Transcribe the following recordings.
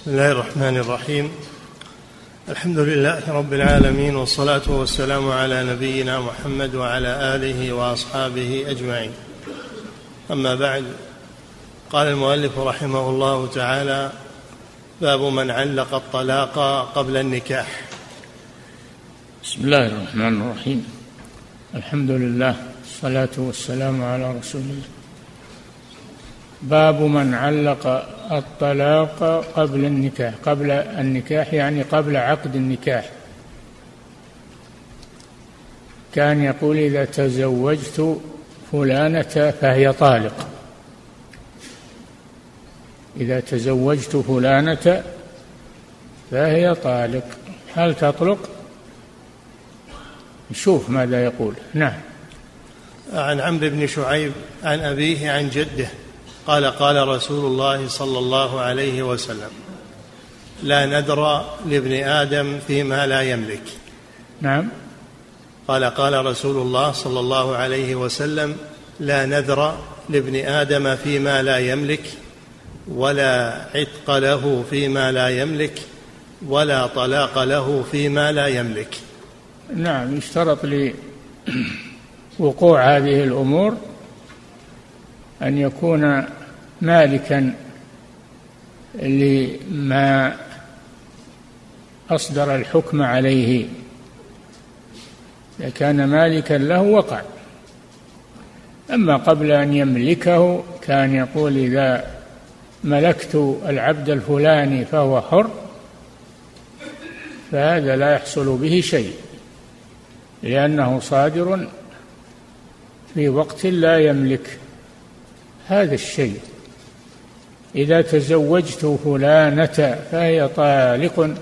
بسم الله الرحمن الرحيم. الحمد لله رب العالمين والصلاة والسلام على نبينا محمد وعلى آله وأصحابه أجمعين. أما بعد قال المؤلف رحمه الله تعالى باب من علق الطلاق قبل النكاح. بسم الله الرحمن الرحيم. الحمد لله الصلاة والسلام على رسول الله. باب من علق الطلاق قبل النكاح. قبل النكاح يعني قبل عقد النكاح. كان يقول إذا تزوجت فلانة فهي طالق. إذا تزوجت فلانة فهي طالق. هل تطلق؟ نشوف ماذا يقول. نعم. عن عمرو بن شعيب عن أبيه عن جده. قال قال رسول الله صلى الله عليه وسلم لا نذر لابن آدم فيما لا يملك. نعم. قال قال رسول الله صلى الله عليه وسلم لا نذر لابن آدم فيما لا يملك ولا عتق له فيما لا يملك ولا طلاق له فيما لا يملك. نعم يشترط لوقوع هذه الأمور أن يكون مالكا لما أصدر الحكم عليه. إذا كان مالكا له وقع. أما قبل أن يملكه كان يقول إذا ملكت العبد الفلاني فهو حر فهذا لا يحصل به شيء لأنه صادر في وقت لا يملك هذا الشيء. إذا تزوجت فلانة فهي طالق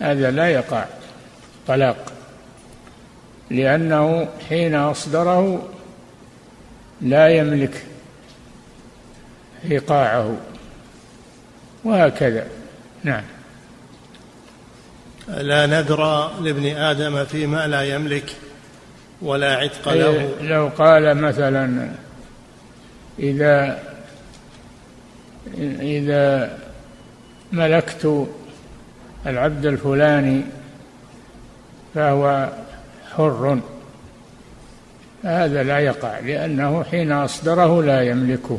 هذا لا يقع طلاق لأنه حين أصدره لا يملك إيقاعه وهكذا. نعم. لا نذر لابن آدم فيما لا يملك ولا عتق له. لو قال مثلا إذا إذا ملكت العبد الفلاني فهو حر هذا لا يقع لأنه حين أصدره لا يملكه.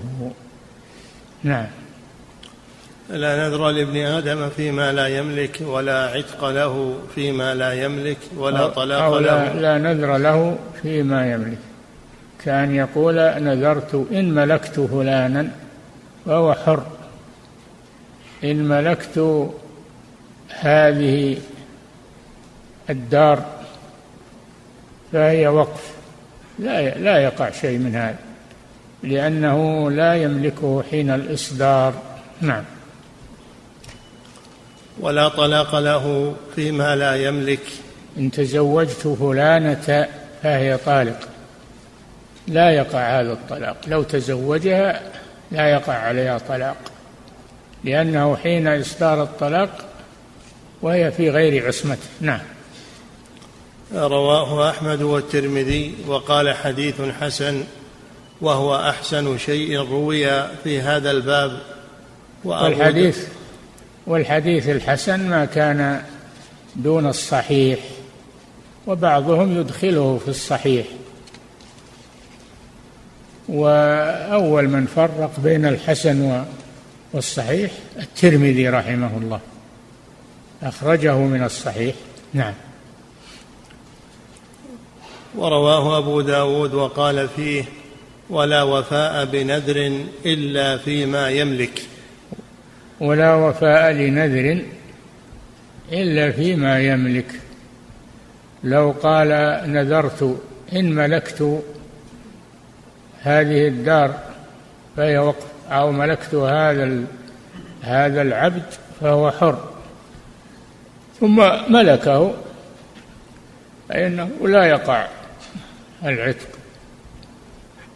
نعم. لا نذر لابن آدم فيما لا يملك ولا عتق له فيما لا يملك ولا طلاق أو له. لا نذر له فيما يملك. كان يقول نذرت إن ملكت فلانا. فهو حر. إن ملكت هذه الدار فهي وقف. لا لا يقع شيء من هذا لأنه لا يملكه حين الإصدار. نعم. ولا طلاق له فيما لا يملك. إن تزوجت فلانة فهي طالق. لا يقع هذا الطلاق. لو تزوجها لا يقع عليها طلاق لأنه حين إصدار الطلاق وهي في غير عصمته نعم. رواه أحمد والترمذي وقال حديث حسن وهو أحسن شيء روي في هذا الباب. والحديث والحديث الحسن ما كان دون الصحيح وبعضهم يدخله في الصحيح. وأول من فرق بين الحسن والصحيح الترمذي رحمه الله. أخرجه من الصحيح. نعم. ورواه أبو داود وقال فيه ولا وفاء بنذر إلا فيما يملك. ولا وفاء لنذر إلا فيما يملك. لو قال نذرت إن ملكت هذه الدار فهي وقف أو ملكت هذا هذا العبد فهو حر. ثم ملكه فإنه لا يقع العتق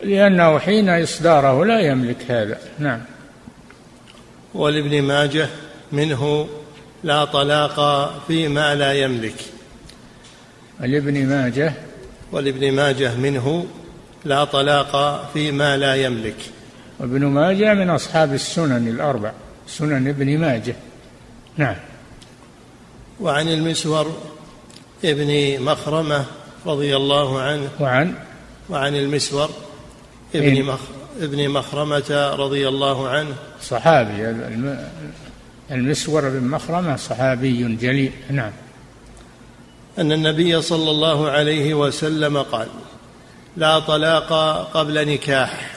لأنه حين إصداره لا يملك هذا. نعم. ولابن ماجه منه لا طلاق فيما لا يملك. ولابن ماجه؟ ولابن ماجه منه لا طلاق فيما لا يملك. وابن ماجه من أصحاب السنن الأربع سنن ابن ماجه. نعم. وعن المسور ابن مخرمة رضي الله عنه. وعن؟ وعن المسور ابن مخ ابن مخرمة رضي الله عنه. صحابي. المسور بن مخرمة صحابي جليل. نعم. أن النبي صلى الله عليه وسلم قال لا طلاق قبل نكاح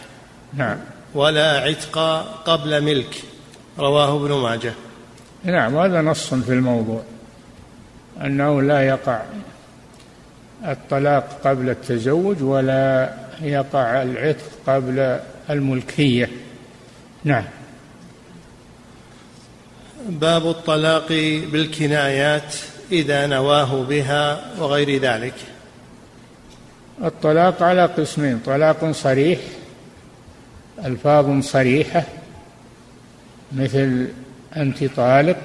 نعم. ولا عتق قبل ملك. رواه ابن ماجه. نعم هذا نص في الموضوع. أنه لا يقع الطلاق قبل التزوج ولا يقع العتق قبل الملكية. نعم. باب الطلاق بالكنايات إذا نواه بها وغير ذلك. الطلاق على قسمين طلاق صريح ألفاظ صريحة مثل أنت طالق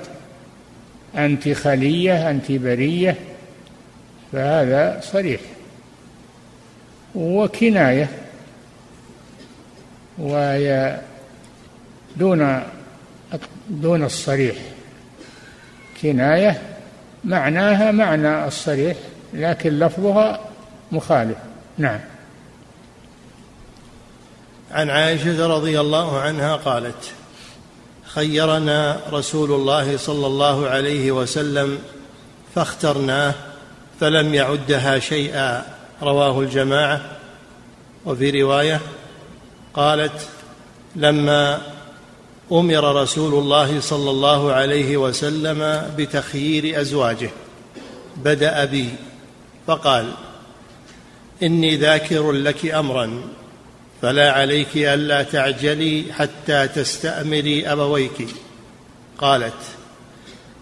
أنت خلية أنت برية فهذا صريح. وكناية وهي دون دون الصريح. كناية معناها معنى الصريح لكن لفظها مخالف. نعم. عن عائشة رضي الله عنها قالت خيرنا رسول الله صلى الله عليه وسلم فاخترناه فلم يعدها شيئا رواه الجماعة. وفي رواية قالت لما أمر رسول الله صلى الله عليه وسلم بتخيير أزواجه بدأ بي فقال إني ذاكر لك امرا فلا عليك ألا تعجلي حتى تستأمري أبويك. قالت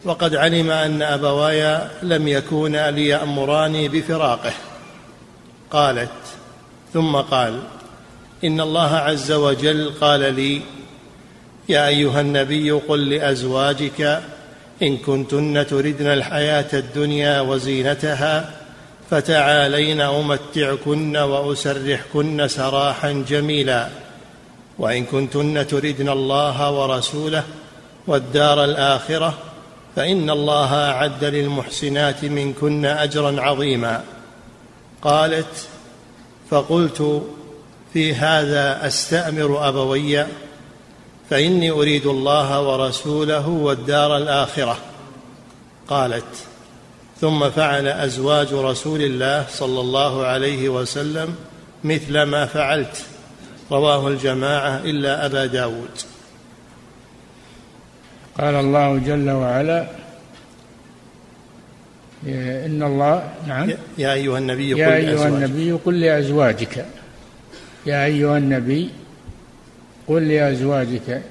وقد علم أن أبواي لم يكونا ليامراني بفراقه. قالت ثم قال إن الله عز وجل قال لي يا أيها النبي قل لأزواجك إن كنتن تردن الحياة الدنيا وزينتها فتعالين أمتعكن وأسرحكن سراحا جميلا. وإن كنتن تردن الله ورسوله والدار الآخرة فإن الله أعد للمحسنات منكن أجرا عظيما. قالت فقلت في هذا أستأمر أبوي فإني أريد الله ورسوله والدار الآخرة. قالت ثم فعل أزواج رسول الله صلى الله عليه وسلم مثل ما فعلت. رواه الجماعة إلا أبا داود. قال الله جل وعلا إن الله نعم. يا أيها النبي قل يا أيها النبي قل لأزواجك. يا أيها النبي قل لأزواجك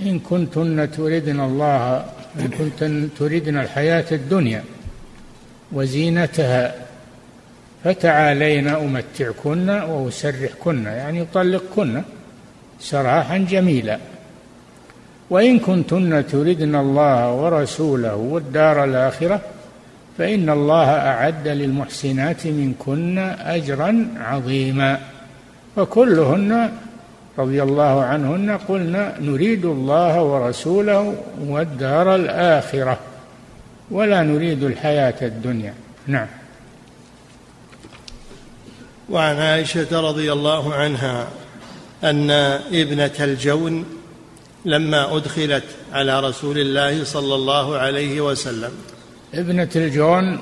إن كنتن تردن الله إن كنتن تردن الحياة الدنيا وزينتها فتعالين أمتعكن وأسرحكن يعني أطلقكن سراحا جميلا. وإن كنتن تردن الله ورسوله والدار الآخرة فإن الله أعد للمحسنات منكن أجرا عظيما. فكلهن رضي الله عنهن قلنا نريد الله ورسوله والدار الآخرة. ولا نريد الحياة الدنيا. نعم. وعن عائشة رضي الله عنها أن ابنة الجون لما أدخلت على رسول الله صلى الله عليه وسلم. ابنة الجون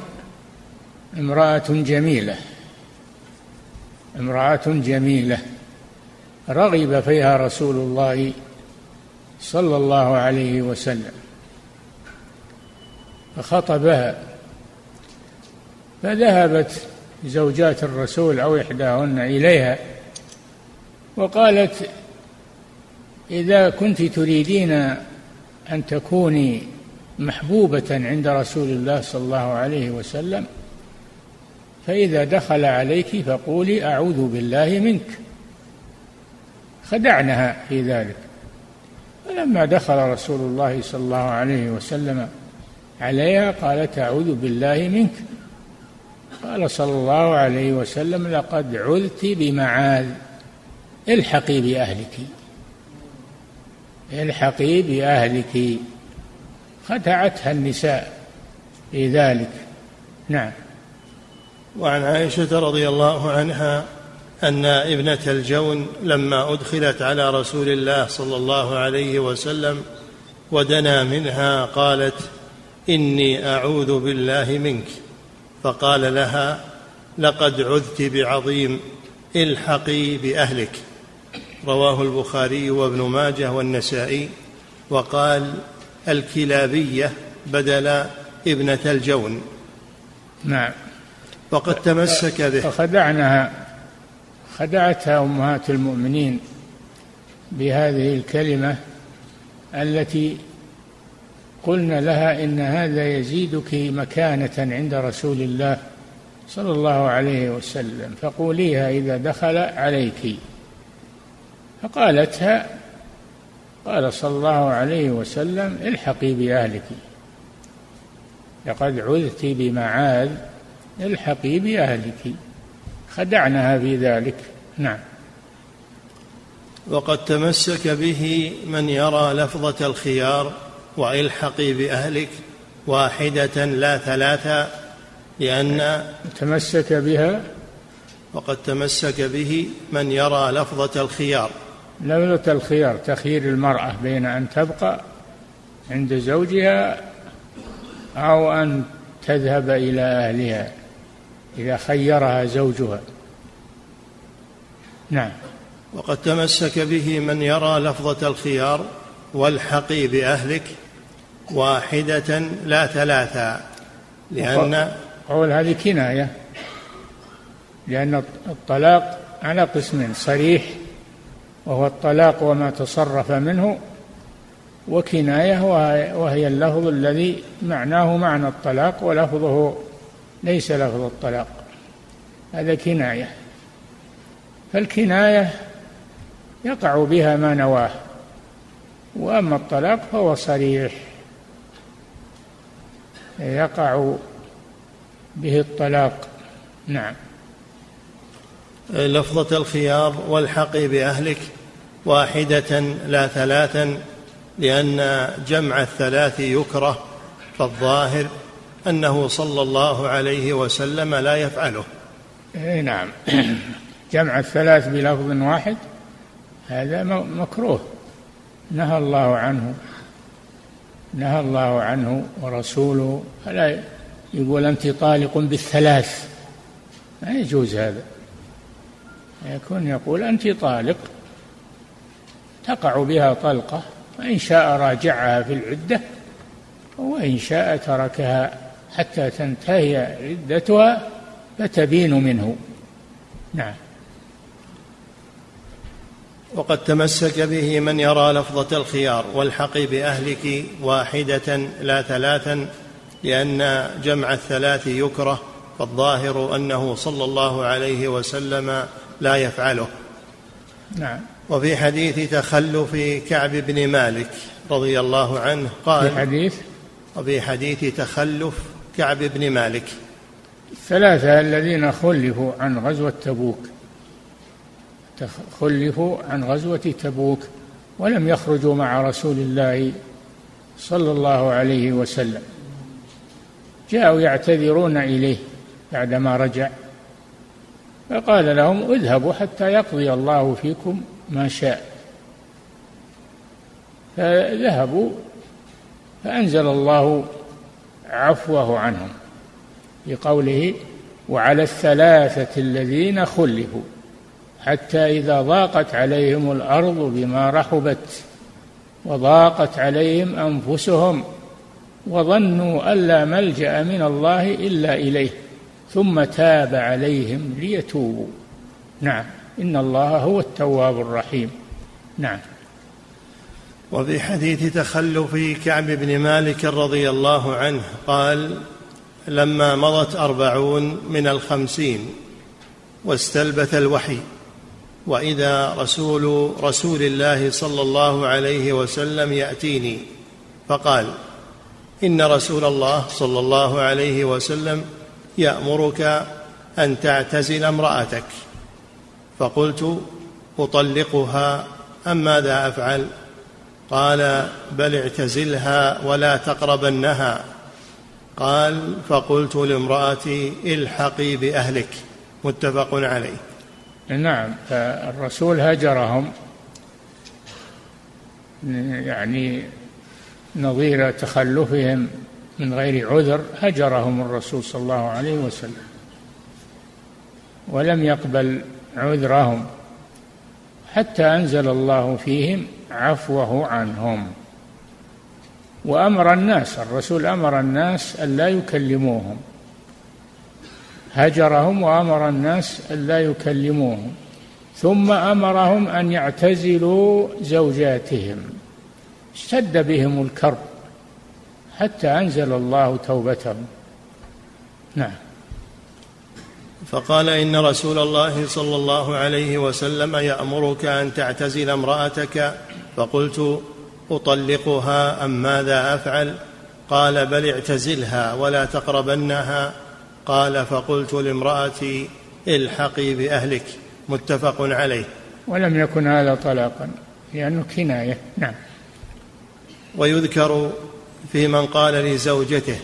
امرأة جميلة. امرأة جميلة. رغب فيها رسول الله صلى الله عليه وسلم. فخطبها فذهبت زوجات الرسول أو إحداهن إليها وقالت إذا كنت تريدين أن تكوني محبوبة عند رسول الله صلى الله عليه وسلم فإذا دخل عليك فقولي أعوذ بالله منك. خدعنها في ذلك. فلما دخل رسول الله صلى الله عليه وسلم عليها قالت أعوذ بالله منك. قال صلى الله عليه وسلم لقد عذت بمعاذ. الحقي بأهلك. الحقي بأهلك. خدعتها النساء في ذلك. نعم. وعن عائشة رضي الله عنها أن ابنة الجون لما أدخلت على رسول الله صلى الله عليه وسلم ودنا منها قالت إني أعوذ بالله منك. فقال لها لقد عذت بعظيم الحقي بأهلك. رواه البخاري وابن ماجه والنسائي وقال الكلابية بدل ابنة الجون. نعم. وقد تمسك به. فخدعنها خدعتها أمهات المؤمنين بهذه الكلمة التي قلنا لها إن هذا يزيدك مكانة عند رسول الله صلى الله عليه وسلم فقوليها إذا دخل عليك. فقالتها قال صلى الله عليه وسلم الحقي بأهلك. لقد عذت بمعاذ الحقي بأهلك. خدعنها في ذلك. نعم. وقد تمسك به من يرى لفظة الخيار. وإلحقي بأهلك واحدة لا ثلاثة لأن تمسك بها؟ وقد تمسك به من يرى لفظة الخيار. لفظة الخيار تخيير المرأة بين أن تبقى عند زوجها أو أن تذهب إلى أهلها إذا خيرها زوجها. نعم. وقد تمسك به من يرى لفظة الخيار والحقي بأهلك واحدة لا ثلاثة لأن قول هذه كناية لأن الطلاق على قسمين صريح وهو الطلاق وما تصرف منه وكناية وهي اللفظ الذي معناه معنى الطلاق ولفظه ليس لفظ الطلاق. هذا كناية. فالكناية يقع بها ما نواه وأما الطلاق فهو صريح. يقع به الطلاق. نعم. لفظة الخيار والحق بأهلك واحدة لا ثلاثا لأن جمع الثلاث يكره فالظاهر أنه صلى الله عليه وسلم لا يفعله. اي نعم. جمع الثلاث بلفظ واحد هذا مكروه. نهى الله عنه. نهى الله عنه ورسوله فلا يقول أنت طالق بالثلاث. ما يجوز هذا. يكون يقول أنت طالق تقع بها طلقة وإن شاء راجعها في العدة وإن شاء تركها حتى تنتهي عدتها فتبين منه. نعم. وقد تمسك به من يرى لفظة الخيار والحق بأهلك واحدة لا ثلاثا لأن جمع الثلاث يكره فالظاهر أنه صلى الله عليه وسلم لا يفعله. نعم. وفي حديث تخلف كعب بن مالك رضي الله عنه قال في حديث؟ وفي حديث تخلف كعب بن مالك. الثلاثة الذين خلفوا عن غزوة تبوك خلفوا عن غزوة تبوك ولم يخرجوا مع رسول الله صلى الله عليه وسلم. جاءوا يعتذرون إليه بعدما رجع فقال لهم اذهبوا حتى يقضي الله فيكم ما شاء. فذهبوا فأنزل الله عفوه عنهم بقوله وعلى الثلاثة الذين خلفوا حتى إذا ضاقت عليهم الأرض بما رحبت وضاقت عليهم أنفسهم وظنوا أن لا ملجأ من الله إلا إليه ثم تاب عليهم ليتوبوا. نعم إن الله هو التواب الرحيم. نعم. وفي حديث تخلف كعب بن مالك رضي الله عنه قال لما مضت أربعون من الخمسين واستلبث الوحي وإذا رسول رسول الله صلى الله عليه وسلم يأتيني فقال إن رسول الله صلى الله عليه وسلم يأمرك أن تعتزل امرأتك. فقلت أطلقها أم ماذا أفعل؟ قال بل اعتزلها ولا تقربنها. قال فقلت لامرأتي إلحقي بأهلك. متفق عليه. نعم فالرسول هجرهم. يعني نظير تخلفهم من غير عذر هجرهم الرسول صلى الله عليه وسلم ولم يقبل عذرهم حتى أنزل الله فيهم عفوه عنهم. وأمر الناس الرسول أمر الناس الا يكلموهم. هجرهم وأمر الناس الا يكلموهم ثم أمرهم أن يعتزلوا زوجاتهم. اشتد بهم الكرب حتى أنزل الله توبتهم. نعم. فقال إن رسول الله صلى الله عليه وسلم يأمرك أن تعتزل امرأتك فقلت أطلقها أم ماذا أفعل؟ قال بل اعتزلها ولا تقربنها. قال فقلت لامرأتي الحقي بأهلك متفق عليه. ولم يكن هذا طلاقا لأنه كناية. نعم. ويذكر في من قال لزوجته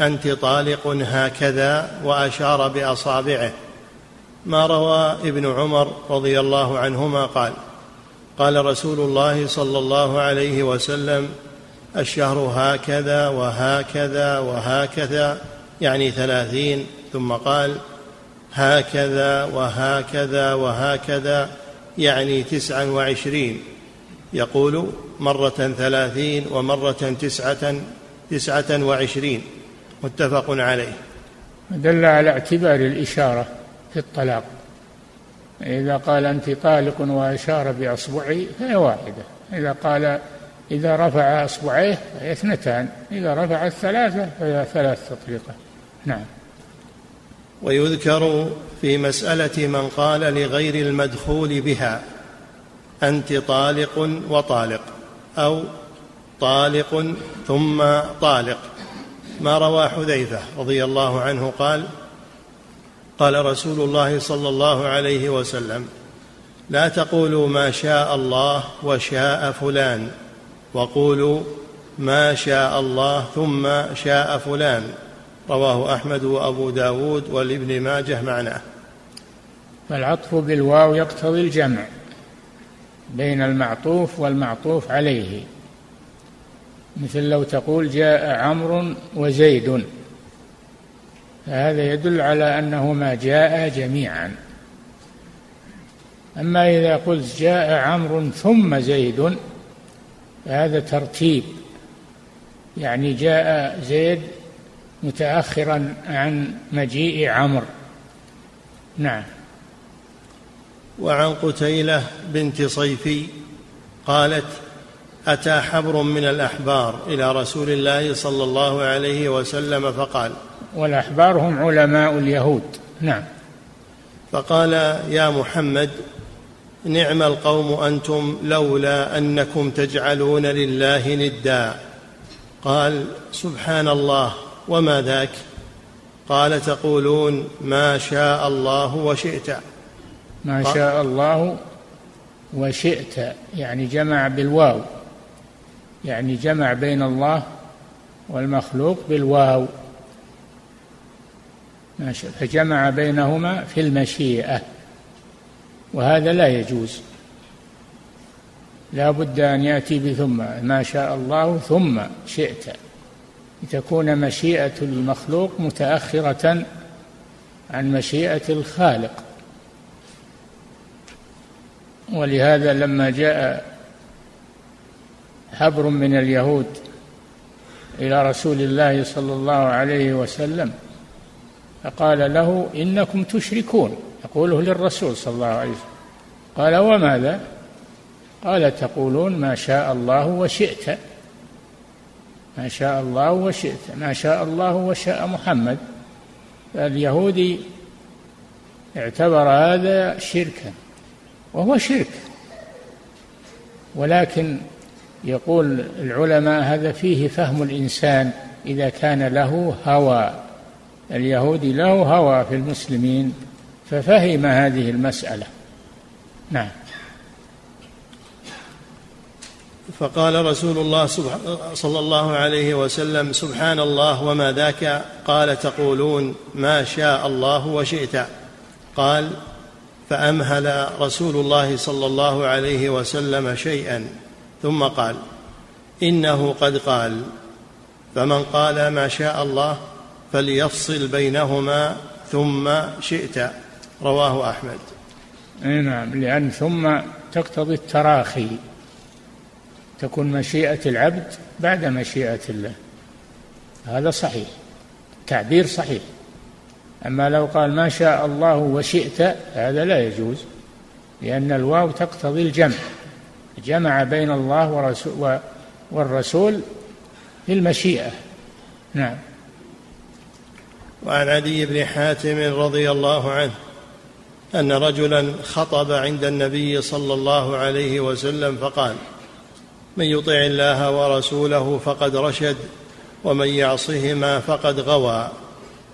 أنت طالق هكذا وأشار بأصابعه. ما روى ابن عمر رضي الله عنهما قال قال رسول الله صلى الله عليه وسلم الشهر هكذا وهكذا وهكذا. يعني ثلاثين ثم قال هكذا وهكذا وهكذا يعني تسعا وعشرين. يقول مرة ثلاثين ومرة تسعة تسعة وعشرين. متفق عليه. دل على اعتبار الإشارة في الطلاق. إذا قال أنت طالق وأشار بأصبعي فهي واحدة. إذا قال إذا رفع أصبعيه فهي اثنتان. إذا رفع الثلاثة فهي ثلاث تطليقات. نعم. ويذكر في مسألة من قال لغير المدخول بها أنت طالق وطالق أو طالق ثم طالق. ما روى حذيفة رضي الله عنه قال قال رسول الله صلى الله عليه وسلم لا تقولوا ما شاء الله وشاء فلان وقولوا ما شاء الله ثم شاء فلان. رواه أحمد وأبو داود والابن ماجه معناه. فالعطف بالواو يقتضي الجمع بين المعطوف والمعطوف عليه. مثل لو تقول جاء عمرو وزيد. فهذا يدل على انهما جاء جميعا. أما إذا قلت جاء عمرو ثم زيد فهذا ترتيب. يعني جاء زيد متاخرا عن مجيء عمرو. نعم. وعن قتيلة بنت صيفي قالت أتى حبر من الأحبار إلى رسول الله صلى الله عليه وسلم فقال والأحبار هم علماء اليهود. نعم. فقال يا محمد نعم القوم أنتم لولا أنكم تجعلون لله ندا. قال سبحان الله. وما ذاك؟ قال تقولون ما شاء الله وشئت. ما شاء الله وشئت. يعني جمع بالواو. يعني جمع بين الله والمخلوق بالواو. فجمع بينهما في المشيئة. وهذا لا يجوز. لا بد أن يأتي بثم. ما شاء الله ثم شئت. لتكون مشيئة المخلوق متأخرة عن مشيئة الخالق. ولهذا لما جاء حبر من اليهود إلى رسول الله صلى الله عليه وسلم فقال له إنكم تشركون. يقوله للرسول صلى الله عليه وسلم. قال وماذا؟ قال تقولون ما شاء الله وشئت. ما شاء الله وشئت ما شاء الله وشاء محمد. اليهودي اعتبر هذا شركا وهو شرك. ولكن يقول العلماء هذا فيه فهم الإنسان إذا كان له هوى. اليهودي له هوى في المسلمين ففهم هذه المسألة. نعم. فقال رسول الله صلى الله عليه وسلم سبحان الله وما ذاك؟ قال تقولون ما شاء الله وشئت. قال فأمهل رسول الله صلى الله عليه وسلم شيئا. ثم قال إنه قد قال فمن قال ما شاء الله فليفصل بينهما ثم شئت. رواه أحمد. أي نعم لأن ثم تقتضي التراخي. تكون مشيئة العبد بعد مشيئة الله. هذا صحيح. تعبير صحيح. أما لو قال ما شاء الله وشئت هذا لا يجوز لأن الواو تقتضي الجمع. جمع بين الله والرسول في المشيئة. نعم. وعن عدي بن حاتم رضي الله عنه أن رجلا خطب عند النبي صلى الله عليه وسلم فقال من يطع الله ورسوله فقد رشد ومن يعصهما فقد غوى.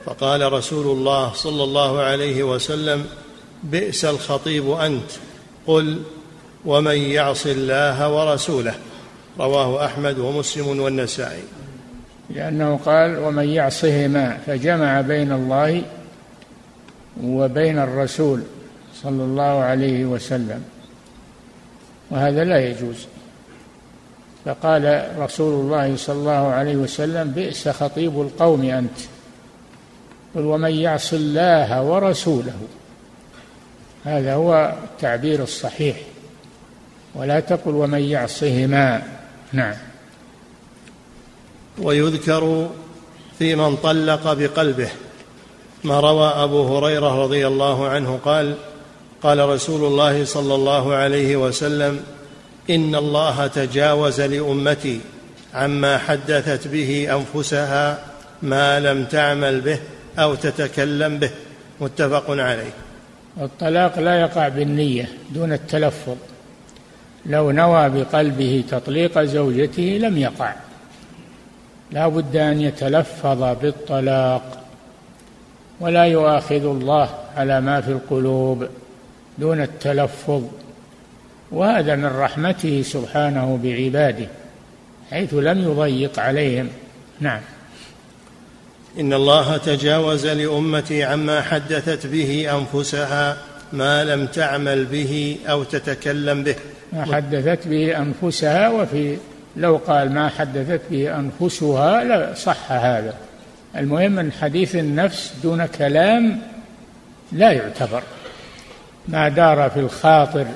فقال رسول الله صلى الله عليه وسلم بئس الخطيب أنت. قل ومن يعص الله ورسوله. رواه أحمد ومسلم والنسائي. لأنه قال ومن يعصهما فجمع بين الله وبين الرسول صلى الله عليه وسلم. وهذا لا يجوز. فقال رسول الله صلى الله عليه وسلم بئس خطيب القوم أنت. قل ومن يعص الله ورسوله. هذا هو التعبير الصحيح. ولا تقل ومن يعصهما. نعم. ويذكر في من طلق بقلبه. ما روى أبو هريرة رضي الله عنه قال قال رسول الله صلى الله عليه وسلم إن الله تجاوز لأمتي عما حدثت به أنفسها ما لم تعمل به أو تتكلم به. متفق عليه. الطلاق لا يقع بالنية دون التلفظ. لو نوى بقلبه تطليق زوجته لم يقع. لا بد أن يتلفظ بالطلاق. ولا يؤاخذ الله على ما في القلوب دون التلفظ. وهذا من رحمته سبحانه بعباده حيث لم يضيق عليهم. نعم. إن الله تجاوز لأمتي عما حدثت به أنفسها ما لم تعمل به أو تتكلم به. ما حدثت به أنفسها وفي لو قال ما حدثت به أنفسها لا صح هذا. المهم أن حديث النفس دون كلام لا يعتبر. ما دار في الخاطر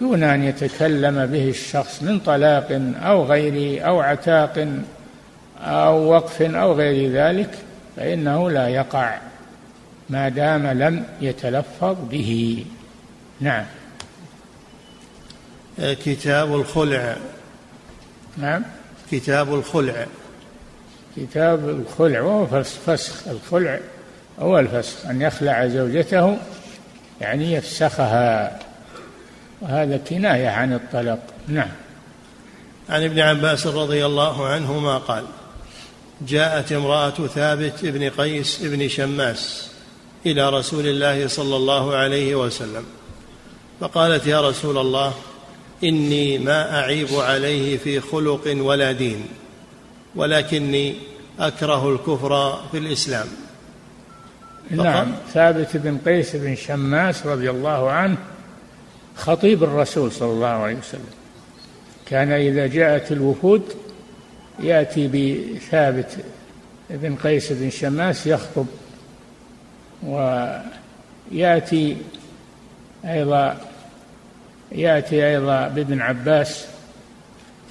دون أن يتكلم به الشخص من طلاق أو غيره أو عتاق أو وقف أو غير ذلك فإنه لا يقع ما دام لم يتلفظ به. نعم. كتاب الخلع. نعم. كتاب الخلع. كتاب الخلع وهو فسخ. الخلع هو الفسخ أن يخلع زوجته يعني يفسخها. وهذا كناية عن الطلاق. نعم. عن ابن عباس رضي الله عنهما قال جاءت امرأة ثابت بن قيس بن شماس إلى رسول الله صلى الله عليه وسلم فقالت يا رسول الله إني ما أعيب عليه في خلق ولا دين ولكني أكره الكفر في الإسلام. نعم. ثابت بن قيس بن شماس رضي الله عنه خطيب الرسول صلى الله عليه وسلم. كان إذا جاءت الوفود يأتي بثابت بن قيس بن شماس يخطب ويأتي أيضا يأتي أيضا بابن عباس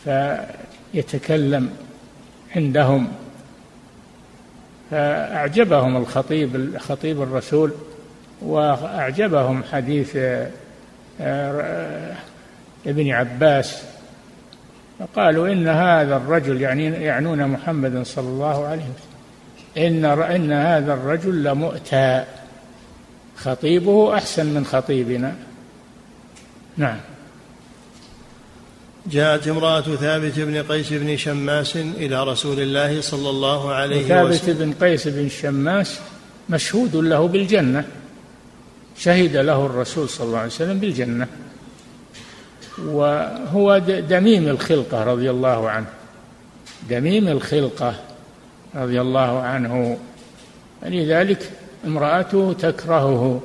فيتكلم عندهم. فأعجبهم الخطيب خطيب الرسول وأعجبهم حديث ابن عباس فقالوا إن هذا الرجل يعني يعنون محمدا صلى الله عليه وسلم إن إن هذا الرجل لمؤتى خطيبه أحسن من خطيبنا. نعم. جاءت امرأة ثابت بن قيس بن شماس إلى رسول الله صلى الله عليه وسلم. ثابت بن قيس بن شماس مشهود له بالجنة. شهد له الرسول صلى الله عليه وسلم بالجنة. وهو دميم الخلقة رضي الله عنه. دميم الخلقة رضي الله عنه. لذلك امرأته تكرهه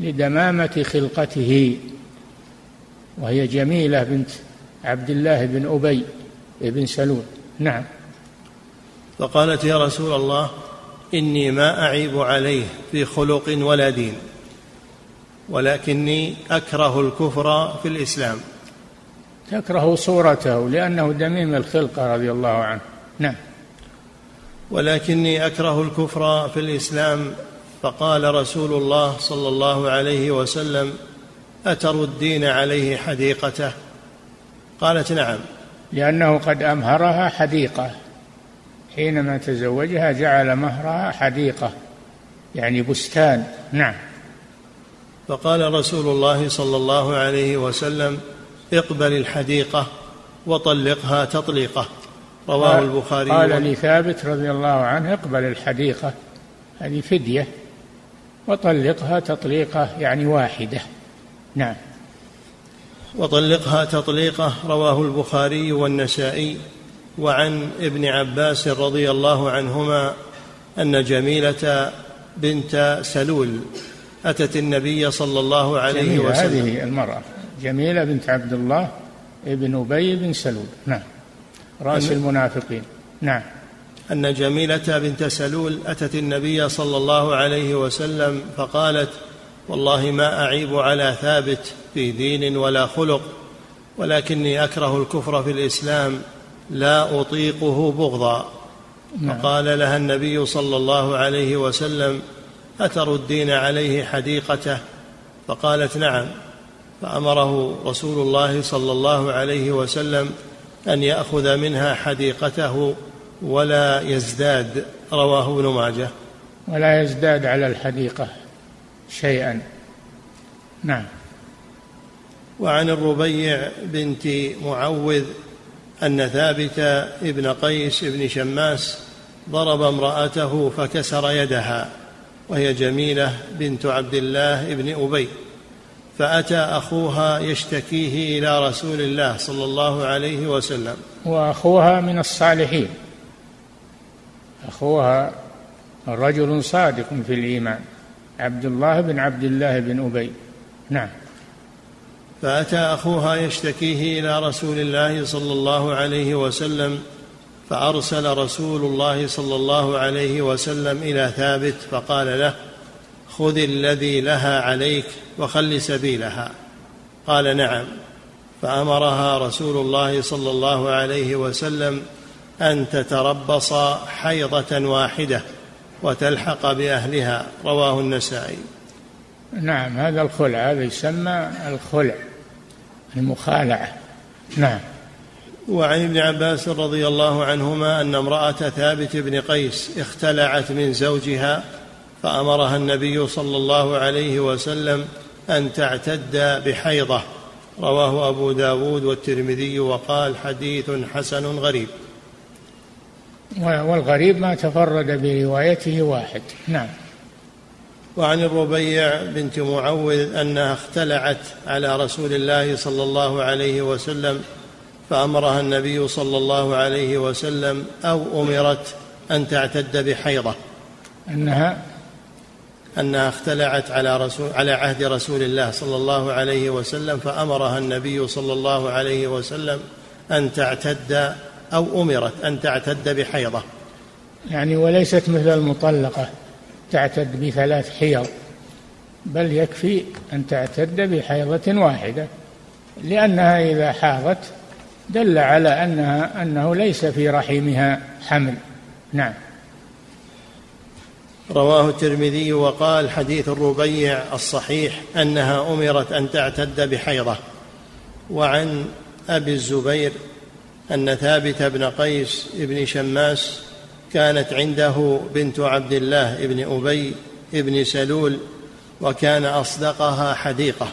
لدمامة خلقته. وهي جميلة بنت عبد الله بن أبي بن سلول. نعم. فقالت يا رسول الله إني ما أعيب عليه في خلق ولا دين. ولكني أكره الكفر في الإسلام. تكره صورته لأنه دميم الخلقة رضي الله عنه. نعم. ولكني أكره الكفر في الإسلام. فقال رسول الله صلى الله عليه وسلم أتردين عليه حديقته؟ قالت نعم. لأنه قد أمهرها حديقة. حينما تزوجها جعل مهرها حديقة يعني بستان. نعم. فقال رسول الله صلى الله عليه وسلم اقبل الحديقة وطلقها تطليقة. رواه البخاري قال لثابت رضي الله عنه اقبل الحديقة هذه فدية وطلقها تطليقة يعني واحدة. نعم. وطلقها تطليقة رواه البخاري والنسائي وعن ابن عباس رضي الله عنهما أن جميلة بنت سلول أتت النبي صلى الله عليه جميلة وسلم. هذه المرأة. جميلة بنت عبد الله ابن أبي بن سلول. نعم. رأس المنافقين. نعم. أن جميلة بنت سلول أتت النبي صلى الله عليه وسلم فقالت والله ما أعيب على ثابت في دين ولا خلق ولكني أكره الكفر في الإسلام لا أطيقه بغضا. نعم. فقال لها النبي صلى الله عليه وسلم أتردين عليه حديقته؟ فقالت نعم. فأمره رسول الله صلى الله عليه وسلم أن يأخذ منها حديقته ولا يزداد رواه ابن ماجه. ولا يزداد على الحديقة شيئا. نعم. وعن الربيع بنت معوذ أن ثابت ابن قيس بن شماس ضرب امرأته فكسر يدها. وهي جميلة بنت عبد الله بن أبي فأتى أخوها يشتكيه إلى رسول الله صلى الله عليه وسلم. وأخوها من الصالحين. أخوها رجل صادق في الإيمان عبد الله بن عبد الله بن أبي. نعم. فأتى أخوها يشتكيه إلى رسول الله صلى الله عليه وسلم فأرسل رسول الله صلى الله عليه وسلم إلى ثابت فقال له خذ الذي لها عليك وخل سبيلها. قال نعم. فأمرها رسول الله صلى الله عليه وسلم أن تتربص حيضة واحدة وتلحق بأهلها. رواه النسائي. نعم هذا الخلع هذا يسمى الخلع المخالعة. نعم. وعن ابن عباس رضي الله عنهما أن امرأة ثابت بن قيس اختلعت من زوجها فأمرها النبي صلى الله عليه وسلم أن تعتد بحيضة. رواه أبو داود والترمذي وقال حديث حسن غريب. والغريب ما تفرد بروايته واحد. نعم. وعن الربيع بنت معوذ أنها اختلعت على رسول الله صلى الله عليه وسلم فأمرها النبي صلى الله عليه وسلم أو أمرت أن تعتد بحيضة. أنها أنها اختلعت على رسول على عهد رسول الله صلى الله عليه وسلم فأمرها النبي صلى الله عليه وسلم أن تعتد أو أمرت أن تعتد بحيضة. يعني وليست مثل المطلقة تعتد بثلاث حيض بل يكفي أن تعتد بحيضة واحدة لأنها إذا حاضت دل على أنها أنه ليس في رحمها حمل. نعم. رواه الترمذي وقال حديث الربيع الصحيح أنها أمرت أن تعتد بحيضه وعن أبي الزبير أن ثابت بن قيس بن شماس كانت عنده بنت عبد الله بن أبي بن سلول وكان أصدقها حديقة.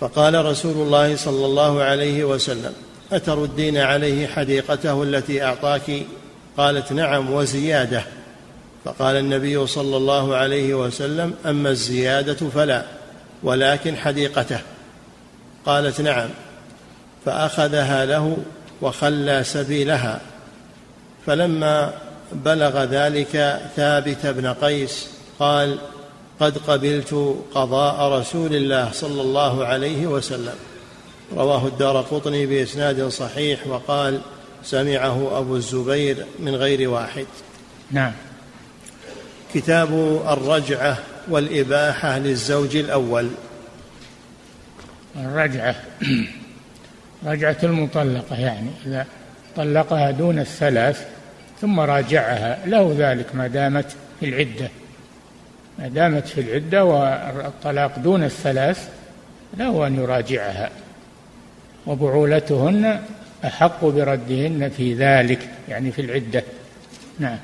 فقال رسول الله صلى الله عليه وسلم اتردين عليه حديقته التي أعطاك؟ قالت نعم وزيادة. فقال النبي صلى الله عليه وسلم أما الزيادة فلا ولكن حديقته. قالت نعم. فأخذها له وخلى سبيلها. فلما بلغ ذلك ثابت بن قيس قال قد قبلت قضاء رسول الله صلى الله عليه وسلم. رواه الدار قطني بإسناد صحيح وقال سمعه أبو الزبير من غير واحد. نعم. كتاب الرجعة والإباحة للزوج الأول. الرجعة. رجعة المطلقة يعني إذا طلقها دون الثلاث ثم راجعها له ذلك ما دامت في العدة. ما دامت في العدة والطلاق دون الثلاث له أن يراجعها. وبعولتهن أحق بردهن في ذلك يعني في العدة. نعم.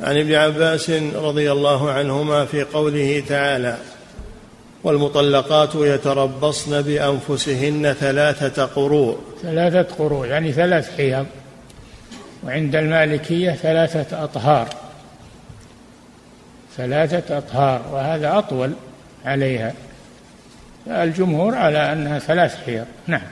عن ابن عباس رضي الله عنهما في قوله تعالى والمطلقات يتربصن بأنفسهن ثلاثة قروء. ثلاثة قروء يعني ثلاث حيض. وعند المالكية ثلاثة أطهار. ثلاثة أطهار وهذا أطول عليها. الجمهور على أنها ثلاث حيض. نعم.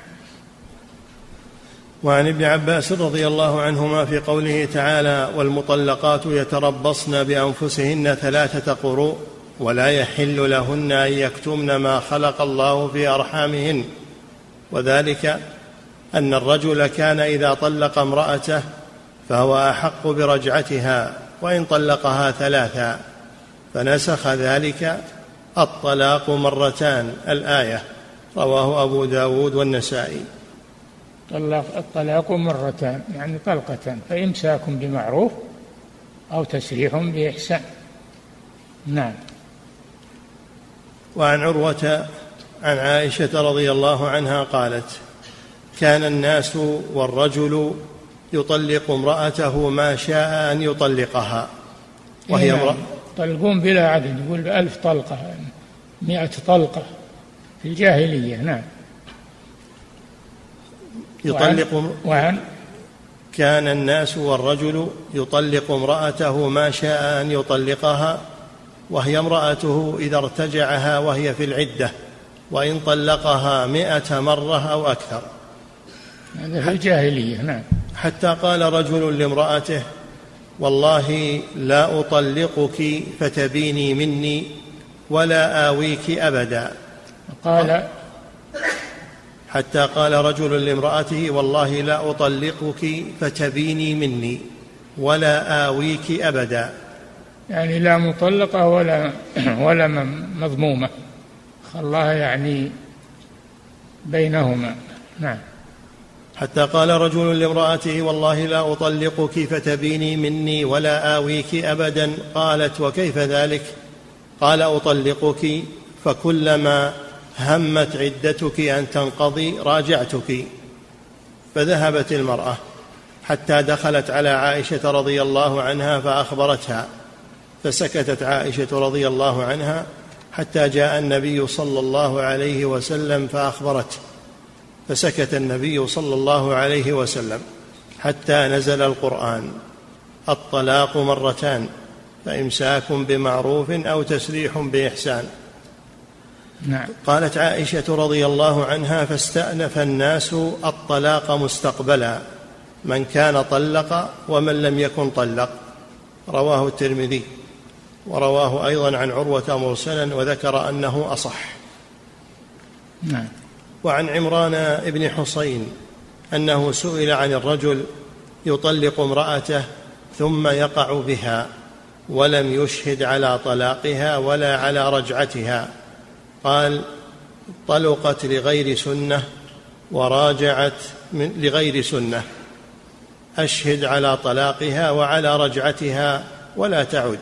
وعن ابن عباس رضي الله عنهما في قوله تعالى والمطلقات يتربصن بأنفسهن ثلاثة قروء ولا يحل لهن أن يكتمن ما خلق الله في أرحامهن. وذلك أن الرجل كان إذا طلق امرأته فهو أحق برجعتها وإن طلقها ثلاثا فنسخ ذلك الطلاق مرتان الآية. رواه أبو داود والنسائي. طلق الطلاق مرتان يعني طلقتان فإمساك بمعروف أو تسريح بإحسان. نعم. وعن عروة عن عائشة رضي الله عنها قالت كان الناس والرجل يطلق امرأته ما شاء أن يطلقها وهي امرأة. يطلقون بلا عدد يقول بألف طلقة مئة طلقة في الجاهلية نعم. يطلق وعن كان الناس والرجل يطلق امرأته ما شاء أن يطلقها وهي امرأته إذا ارتجعها وهي في العدة وإن طلقها مئة مرة أو أكثر. هذا في الجاهلية نعم. حتى قال رجل لامرأته والله لا أطلقك فتبيني مني ولا آويك أبدا. قال حتى قال رجل لامرأته والله لا أطلقك فتبيني مني ولا آويك أبدا. يعني لا مطلقة ولا ولا مضمومة. خلاها يعني بينهما. نعم. حتى قال رجل لامرأته والله لا أطلقك فتبيني مني ولا آويك أبدا. قالت وكيف ذلك؟ قال أطلقك فكلما همت عدتك أن تنقضي راجعتك. فذهبت المرأة حتى دخلت على عائشة رضي الله عنها فأخبرتها. فسكتت عائشة رضي الله عنها حتى جاء النبي صلى الله عليه وسلم فأخبرته. فسكت النبي صلى الله عليه وسلم حتى نزل القرآن. الطلاق مرتان فإمساك بمعروف أو تسريح بإحسان. نعم. قالت عائشة رضي الله عنها فاستأنف الناس الطلاق مستقبلا من كان طلق ومن لم يكن طلق. رواه الترمذي ورواه أيضا عن عروة مرسلا وذكر أنه أصح. نعم. وعن عمران بن حصين أنه سئل عن الرجل يطلق امرأته ثم يقع بها ولم يشهد على طلاقها ولا على رجعتها. قال طلقت لغير سنة وراجعت من لغير سنة. أشهد على طلاقها وعلى رجعتها ولا تعد.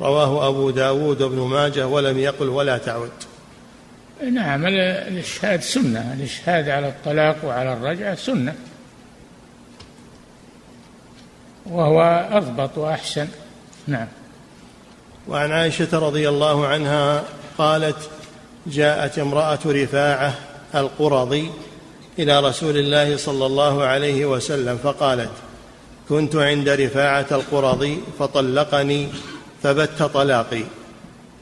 رواه أبو داود وابن ماجه ولم يقل ولا تعد. نعم الإشهاد سنة الإشهاد على الطلاق وعلى الرجعة سنة. وهو أضبط وأحسن. نعم. وعن عائشة رضي الله عنها قالت جاءت امرأة رفاعة القرظي إلى رسول الله صلى الله عليه وسلم فقالت كنت عند رفاعة القرظي فطلقني فبت طلاقي.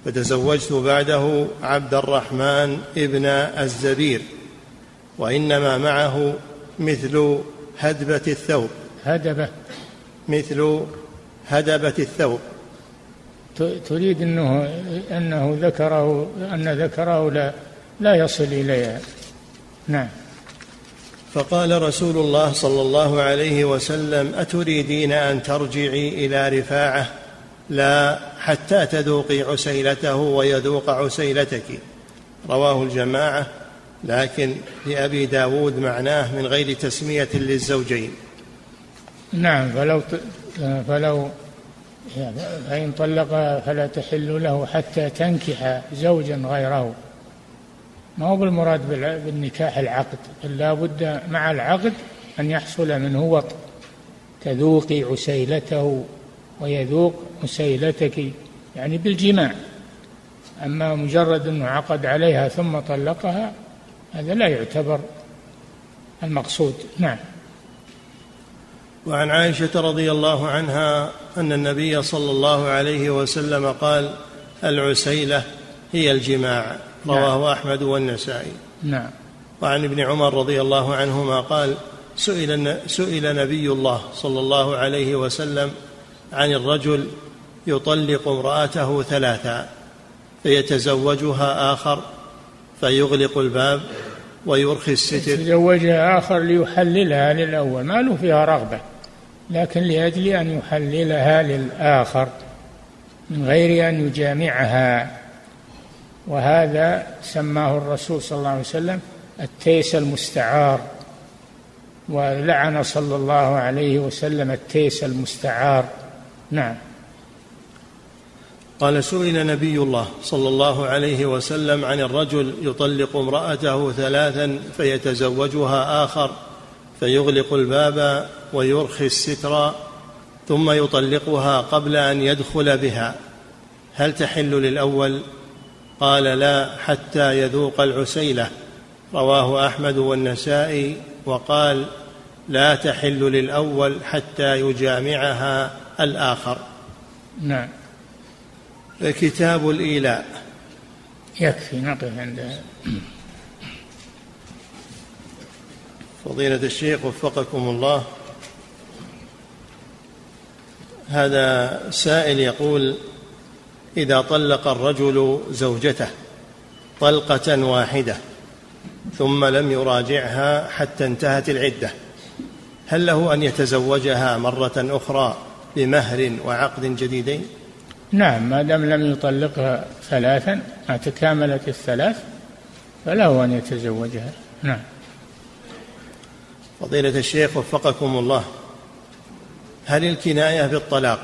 فتزوجت بعده عبد الرحمن ابن الزبير وإنما معه مثل هدبة الثوب. هدبة. مثل هدبة الثوب. تريد أنه أنه ذكره أن ذكره لا لا يصل إليها. نعم. فقال رسول الله صلى الله عليه وسلم أتريدين أن ترجعي إلى رفاعة؟ لا حتى تذوقي عسيلته ويذوق عسيلتك. رواه الجماعة لكن لأبي داود معناه من غير تسمية للزوجين. نعم فلو فلو فإن طلقها فلا تحل له حتى تنكح زوجا غيره. ما هو بالمراد بالنكاح العقد؟ لا بد مع العقد أن يحصل منه وط تذوقي عسيلته ويذوق عسيلتك يعني بالجماع. أما مجرد أنه عقد عليها ثم طلقها هذا لا يعتبر المقصود. نعم. وعن عائشة رضي الله عنها أن النبي صلى الله عليه وسلم قال العسيلة هي الجماع. رواه نعم. أحمد والنسائي. نعم. وعن ابن عمر رضي الله عنهما قال سئل سئل نبي الله صلى الله عليه وسلم عن الرجل يطلق امرأته ثلاثا فيتزوجها آخر فيغلق الباب ويرخي الستر. يتزوجها آخر ليحللها للأول ما له فيها رغبة لكن لأجل أن يحللها للآخر من غير أن يجامعها. وهذا سماه الرسول صلى الله عليه وسلم التيس المستعار ولعن صلى الله عليه وسلم التيس المستعار. نعم. قال سئل نبي الله صلى الله عليه وسلم عن الرجل يطلق امرأته ثلاثا فيتزوجها آخر فيغلق الباب ويرخي الستر ثم يطلقها قبل أن يدخل بها. هل تحل للأول؟ قال لا حتى يذوق العسيلة. رواه أحمد والنسائي وقال لا تحل للأول حتى يجامعها الآخر. نعم. كتاب الإيلاء. يكفي نقف عند فضيلة الشيخ وفقكم الله. هذا سائل يقول إذا طلق الرجل زوجته طلقة واحدة ثم لم يراجعها حتى انتهت العدة هل له أن يتزوجها مرة أخرى بمهر وعقد جديدين؟ نعم ما دام لم يطلقها ثلاثا ما تكاملت الثلاث فله أن يتزوجها. نعم. فضيلة الشيخ وفقكم الله هل الكناية بالطلاق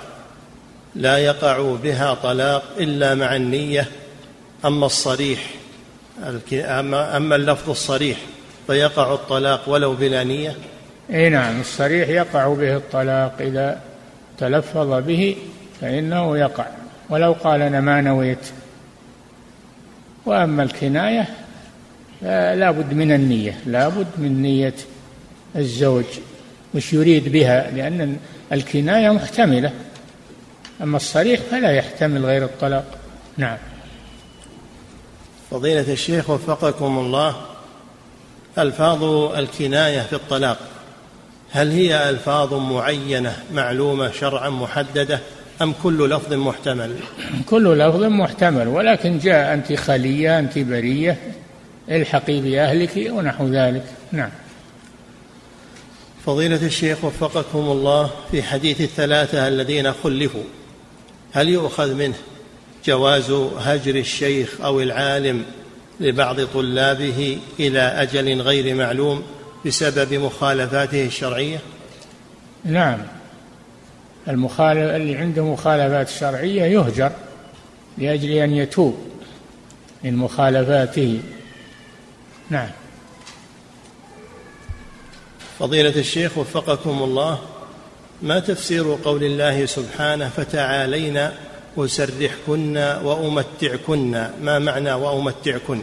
لا يقع بها طلاق إلا مع النية؟ أما الصريح أما اللفظ الصريح فيقع الطلاق ولو بلا نية؟ أي نعم الصريح يقع به الطلاق إذا تلفظ به فإنه يقع. ولو قال أنا ما نويت. وأما الكناية فلا بد من النية. لا بد من نية الزوج. وش يريد بها لأن الكناية محتملة. أما الصريح فلا يحتمل غير الطلاق. نعم. فضيلة الشيخ وفقكم الله ألفاظ الكناية في الطلاق. هل هي ألفاظ معينة معلومة شرعا محددة أم كل لفظ محتمل؟ كل لفظ محتمل ولكن جاء أنت خلية أنت برية الحقي بأهلك ونحو ذلك. نعم. فضيلة الشيخ وفقكم الله في حديث الثلاثة الذين خلفوا. هل يؤخذ منه جواز هجر الشيخ أو العالم لبعض طلابه إلى أجل غير معلوم؟ بسبب مخالفاته الشرعية؟ نعم. المخالف اللي عنده مخالفات شرعية يهجر لأجل أن يتوب من مخالفاته. نعم. فضيلة الشيخ وفقكم الله ما تفسير قول الله سبحانه فتعالينا أسرحكن وأمتعكن؟ ما معنى وأمتعكن؟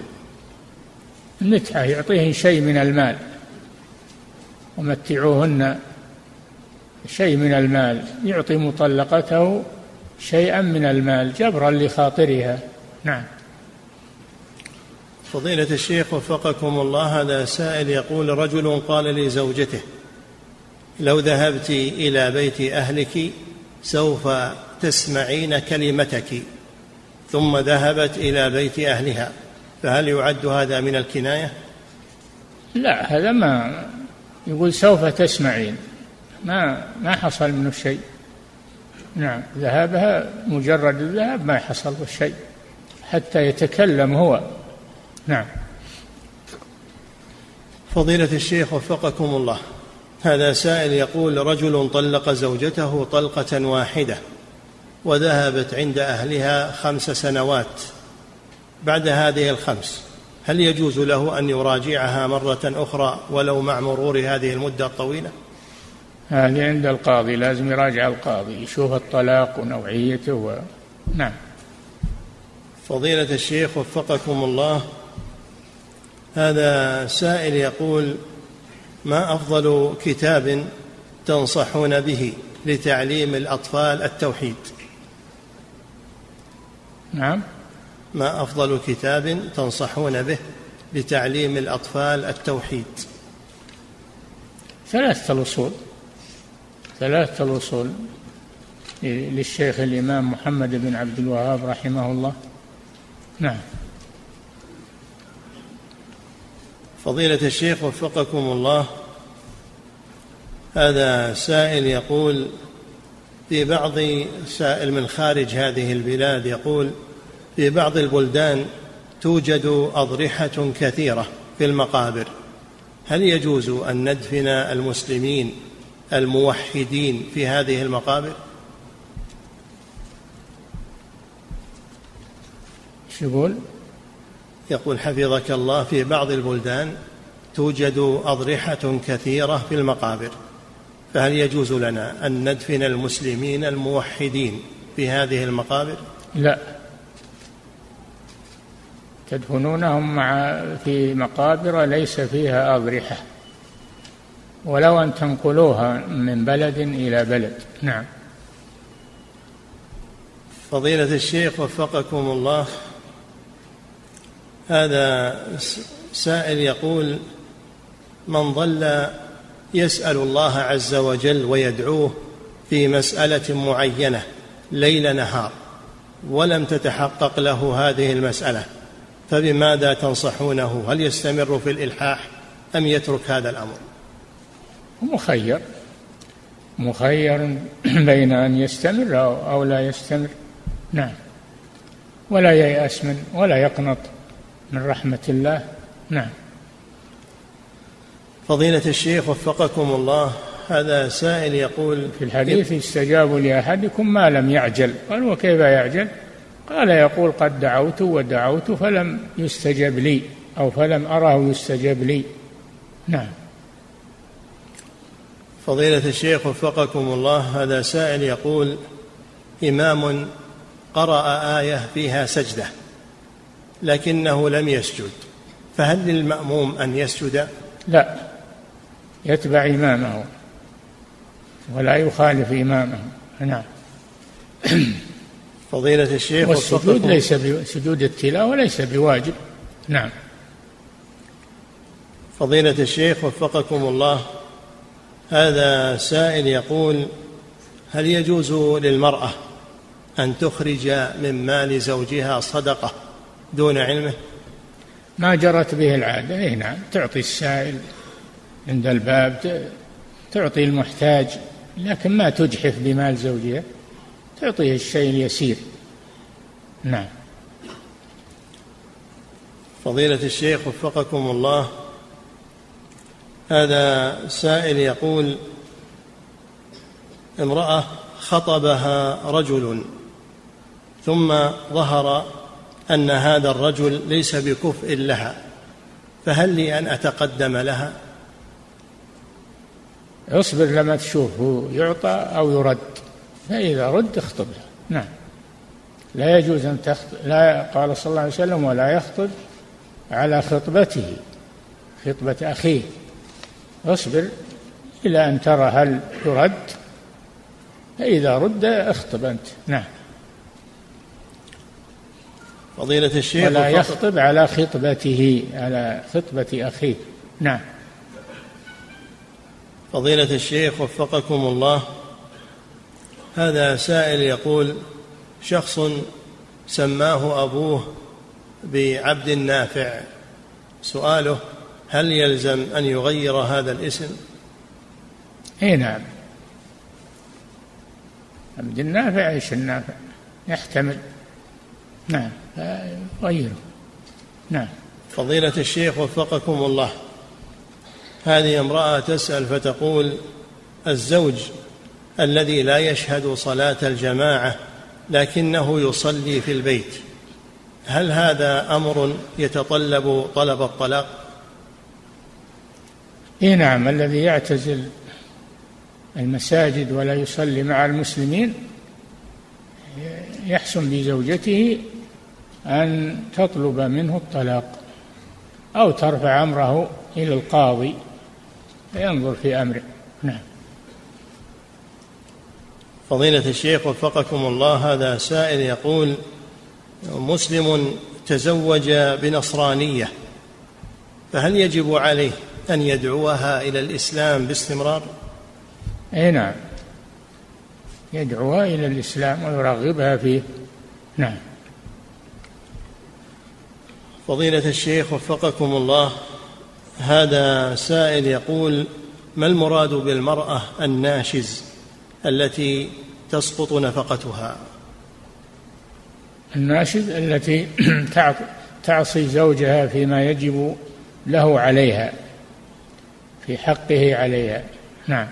المتعة يعطيهن شيء من المال. ومتعوهن شيء من المال يعطي مطلقته شيئا من المال جبرا لخاطرها نعم فضيلة الشيخ وفقكم الله هذا سائل يقول رجل قال لزوجته لو ذهبت إلى بيت أهلك سوف تسمعين كلمتك ثم ذهبت إلى بيت أهلها فهل يعد هذا من الكناية؟ لا هذا ما يقول سوف تسمعين. ما ما حصل منه شيء. نعم ذهابها مجرد الذهاب ما حصل شيء. حتى يتكلم هو. نعم. فضيلة الشيخ وفقكم الله. هذا سائل يقول رجل طلق زوجته طلقة واحدة وذهبت عند أهلها خمس سنوات. بعد هذه الخمس هل يجوز له أن يراجعها مرة أخرى ولو مع مرور هذه المدة الطويلة؟ هذه عند القاضي لازم يراجع القاضي يشوف الطلاق ونوعيته و... نعم. فضيلة الشيخ وفقكم الله هذا سائل يقول ما أفضل كتاب تنصحون به لتعليم الأطفال التوحيد؟ نعم. ما أفضل كتاب تنصحون به لتعليم الأطفال التوحيد؟ ثلاثة الأصول ثلاثة الأصول للشيخ الإمام محمد بن عبد الوهاب رحمه الله. نعم. فضيلة الشيخ وفقكم الله هذا سائل يقول في بعض سائل من خارج هذه البلاد يقول في بعض البلدان توجد أضرحة كثيرة في المقابر. هل يجوز أن ندفن المسلمين الموحدين في هذه المقابر؟ يقول؟ يقول حفظك الله في بعض البلدان توجد أضرحة كثيرة في المقابر. فهل يجوز لنا أن ندفن المسلمين الموحدين في هذه المقابر؟ لا. تدفنونهم مع في مقابر ليس فيها أضرحة. ولو أن تنقلوها من بلد إلى بلد. نعم. فضيلة الشيخ وفقكم الله هذا سائل يقول من ظل يسأل الله عز وجل ويدعوه في مسألة معينة ليل نهار ولم تتحقق له هذه المسألة؟ فبماذا تنصحونه؟ هل يستمر في الإلحاح أم يترك هذا الأمر؟ مخير. مخير بين أن يستمر أو لا يستمر. نعم. ولا ييأس من ولا يقنط من رحمة الله. نعم. فضيلة الشيخ وفقكم الله هذا سائل يقول في الحديث يستجاب لأحدكم ما لم يعجل. قال وكيف يعجل؟ قال يقول قد دعوت ودعوت فلم يستجب لي أو فلم أره يستجب لي. نعم. فضيلة الشيخ وفقكم الله هذا سائل يقول إمام قرأ آية فيها سجدة لكنه لم يسجد فهل للمأموم أن يسجد؟ لا يتبع إمامه ولا يخالف إمامه. نعم. فضيلة الشيخ والسجود ليس سجود التلاوة ليس بواجب. نعم. فضيلة الشيخ وفقكم الله هذا سائل يقول هل يجوز للمرأة أن تخرج من مال زوجها صدقة دون علمه؟ ما جرت به العادة. إيه نعم. تعطي السائل عند الباب تعطي المحتاج لكن ما تجحف بمال زوجها. تعطيه الشيء اليسير. نعم. فضيلة الشيخ وفقكم الله هذا سائل يقول امرأة خطبها رجل ثم ظهر أن هذا الرجل ليس بكفء لها فهل لي أن أتقدم لها؟ اصبر لما تشوفه يعطى أو يرد. فإذا رد اخطبها نعم. لا يجوز أن تخطب لا قال صلى الله عليه وسلم ولا يخطب على خطبته خطبة أخيه. اصبر إلى أن ترى هل يرد فإذا رد اخطب أنت. نعم. فضيلة الشيخ ولا يخطب على خطبته على خطبة أخيه. نعم. فضيلة الشيخ وفقكم الله. هذا سائل يقول شخص سماه أبوه بعبد نافع. سؤاله هل يلزم أن يغير هذا الاسم؟ اي نعم. عبد النافع إيش النافع؟ يحتمل. نعم غيره نعم. فضيلة الشيخ وفقكم الله. هذه امرأة تسأل فتقول الزوج الذي لا يشهد صلاة الجماعة لكنه يصلي في البيت. هل هذا أمر يتطلب طلب الطلاق؟ إي نعم الذي يعتزل المساجد ولا يصلي مع المسلمين يحسن بزوجته أن تطلب منه الطلاق أو ترفع أمره إلى القاضي فينظر في أمره. نعم. فضيلة الشيخ وفقكم الله هذا سائل يقول مسلم تزوج بنصرانية فهل يجب عليه أن يدعوها إلى الإسلام باستمرار؟ أي نعم. يدعوها إلى الإسلام ويرغبها فيه. نعم. فضيلة الشيخ وفقكم الله هذا سائل يقول ما المراد بالمرأة الناشز؟ التي تسقط نفقتها. الناشز التي تعصي زوجها فيما يجب له عليها في حقه عليها. نعم.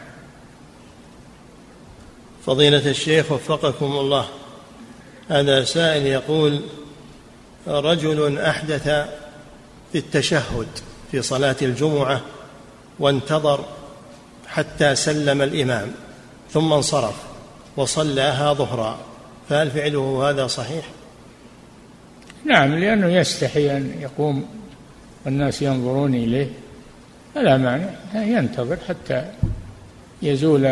فضيلة الشيخ وفقكم الله هذا سائل يقول رجل أحدث في التشهد في صلاة الجمعة وانتظر حتى سلم الإمام. ثم انصرف وصلاها ظهرا فهل فعله هذا صحيح؟ نعم لأنه يستحي أن يقوم والناس ينظرون إليه فلا مانع ينتظر حتى يزول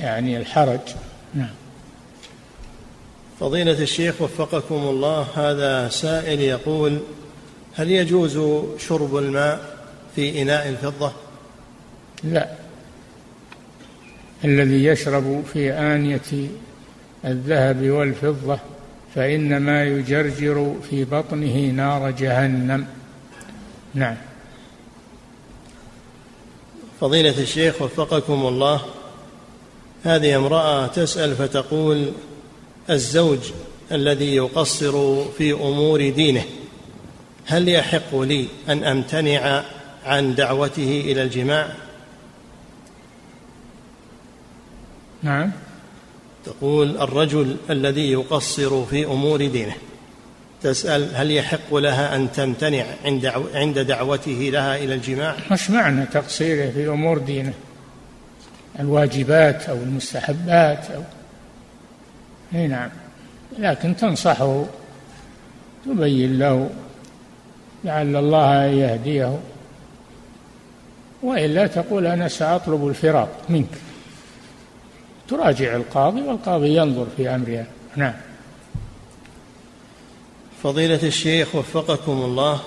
يعني الحرج نعم فضيلة الشيخ وفقكم الله هذا سائل يقول هل يجوز شرب الماء في إناء الفضة؟ لا الذي يشرب في آنية الذهب والفضة فإنما يجرجر في بطنه نار جهنم نعم فضيلة الشيخ وفقكم الله هذه امرأة تسأل فتقول الزوج الذي يقصر في أمور دينه هل يحق لي أن أمتنع عن دعوته إلى الجماع؟ نعم. تقول الرجل الذي يقصر في أمور دينه. تسأل هل يحق لها أن تمتنع عند دعوته لها إلى الجماع؟ مش معنى تقصيره في أمور دينه. الواجبات أو المستحبات أو إي نعم. لكن تنصحه تبين له لعل الله يهديه. وإلا تقول أنا سأطلب الفراق منك. تراجع القاضي والقاضي ينظر في أمرها. نعم. فضيلة الشيخ وفقكم الله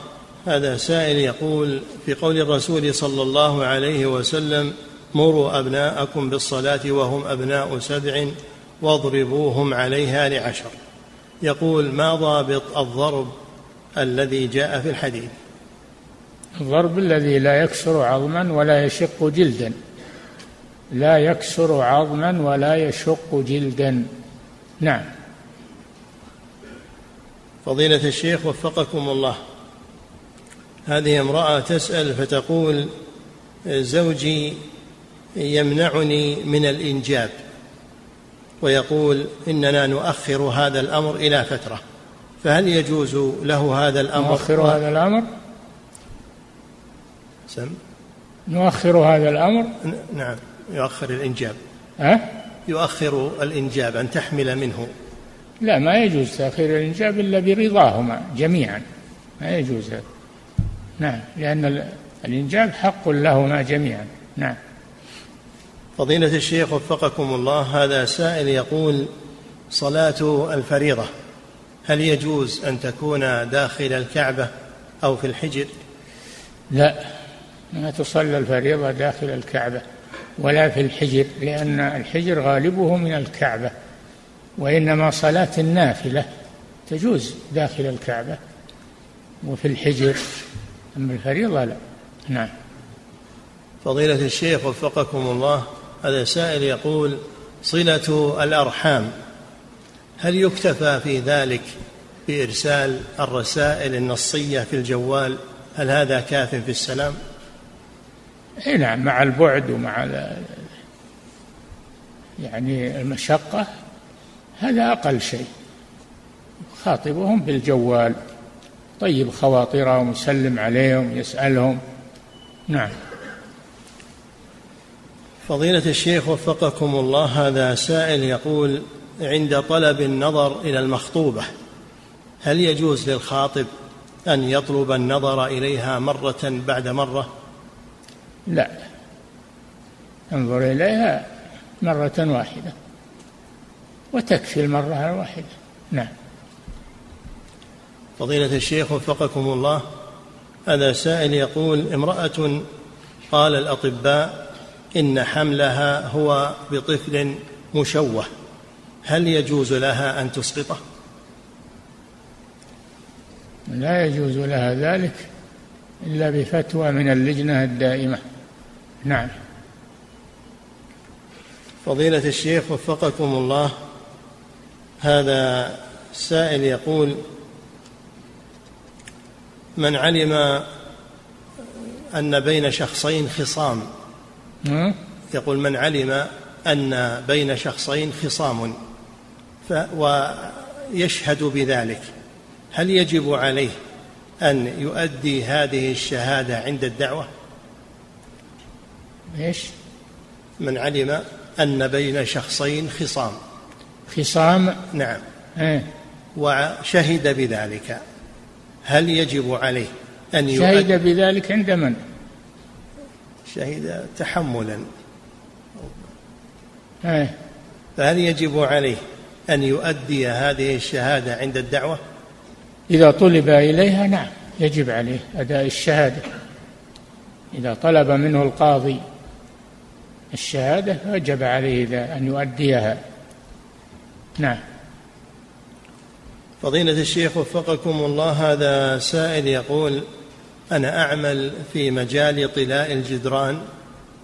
هذا سائل يقول في قول الرسول صلى الله عليه وسلم مروا أبناءكم بالصلاة وهم أبناء سبع واضربوهم عليها لعشر. يقول ما ضابط الضرب الذي جاء في الحديث؟ الضرب الذي لا يكسر عظما ولا يشق جلدا. لا يكسر عظما ولا يشق جلدا. نعم. فضيلة الشيخ وفقكم الله. هذه امرأة تسأل فتقول زوجي يمنعني من الإنجاب. ويقول إننا نؤخر هذا الأمر إلى فترة. فهل يجوز له هذا الأمر؟ نؤخر هذا الأمر؟ سم؟ نؤخر هذا الأمر؟ نعم. يؤخر الإنجاب. أه؟ يؤخر الإنجاب أن تحمل منه. لا ما يجوز تأخير الإنجاب إلا برضاهما جميعا. ما يجوز. هذا نعم لأن الإنجاب حق لهما جميعا. نعم. فضيلة الشيخ وفقكم الله هذا سائل يقول صلاة الفريضة هل يجوز أن تكون داخل الكعبة أو في الحجر؟ لا ما تصلى الفريضة داخل الكعبة. ولا في الحجر لأن الحجر غالبه من الكعبة وإنما صلاة النافلة تجوز داخل الكعبة وفي الحجر أما الفريضة لا. نعم. فضيلة الشيخ وفقكم الله هذا سائل يقول صلة الأرحام هل يكتفى في ذلك بإرسال الرسائل النصية في الجوال؟ هل هذا كاف في السلام؟ إي نعم مع البعد ومع يعني المشقة هذا أقل شيء. خاطبهم بالجوال. طيب خواطرهم يسلم عليهم يسألهم. نعم. فضيلة الشيخ وفقكم الله هذا سائل يقول عند طلب النظر إلى المخطوبة هل يجوز للخاطب أن يطلب النظر إليها مرة بعد مرة؟ لا. انظر إليها مرة واحدة. وتكفي المرة الواحدة. نعم. فضيلة الشيخ وفقكم الله هذا سائل يقول امرأة قال الأطباء إن حملها هو بطفل مشوه هل يجوز لها أن تسقطه؟ لا يجوز لها ذلك إلا بفتوى من اللجنة الدائمة. نعم. فضيلة الشيخ وفقكم الله هذا سائل يقول من علم أن بين شخصين خصام؟ يقول من علم أن بين شخصين خصام. ويشهد بذلك. هل يجب عليه أن يؤدي هذه الشهادة عند الدعوة؟ إيش؟ من علم أن بين شخصين خصام. خصام؟ نعم. إيه. وشهد بذلك. هل يجب عليه أن شهد بذلك عند من؟ شهد تحملا. إيه. فهل يجب عليه أن يؤدي هذه الشهادة عند الدعوة؟ إذا طلب إليها نعم يجب عليه أداء الشهادة. إذا طلب منه القاضي الشهادة وجب عليه أن يؤديها. نعم. فضيلة الشيخ وفقكم الله هذا سائل يقول أنا أعمل في مجال طلاء الجدران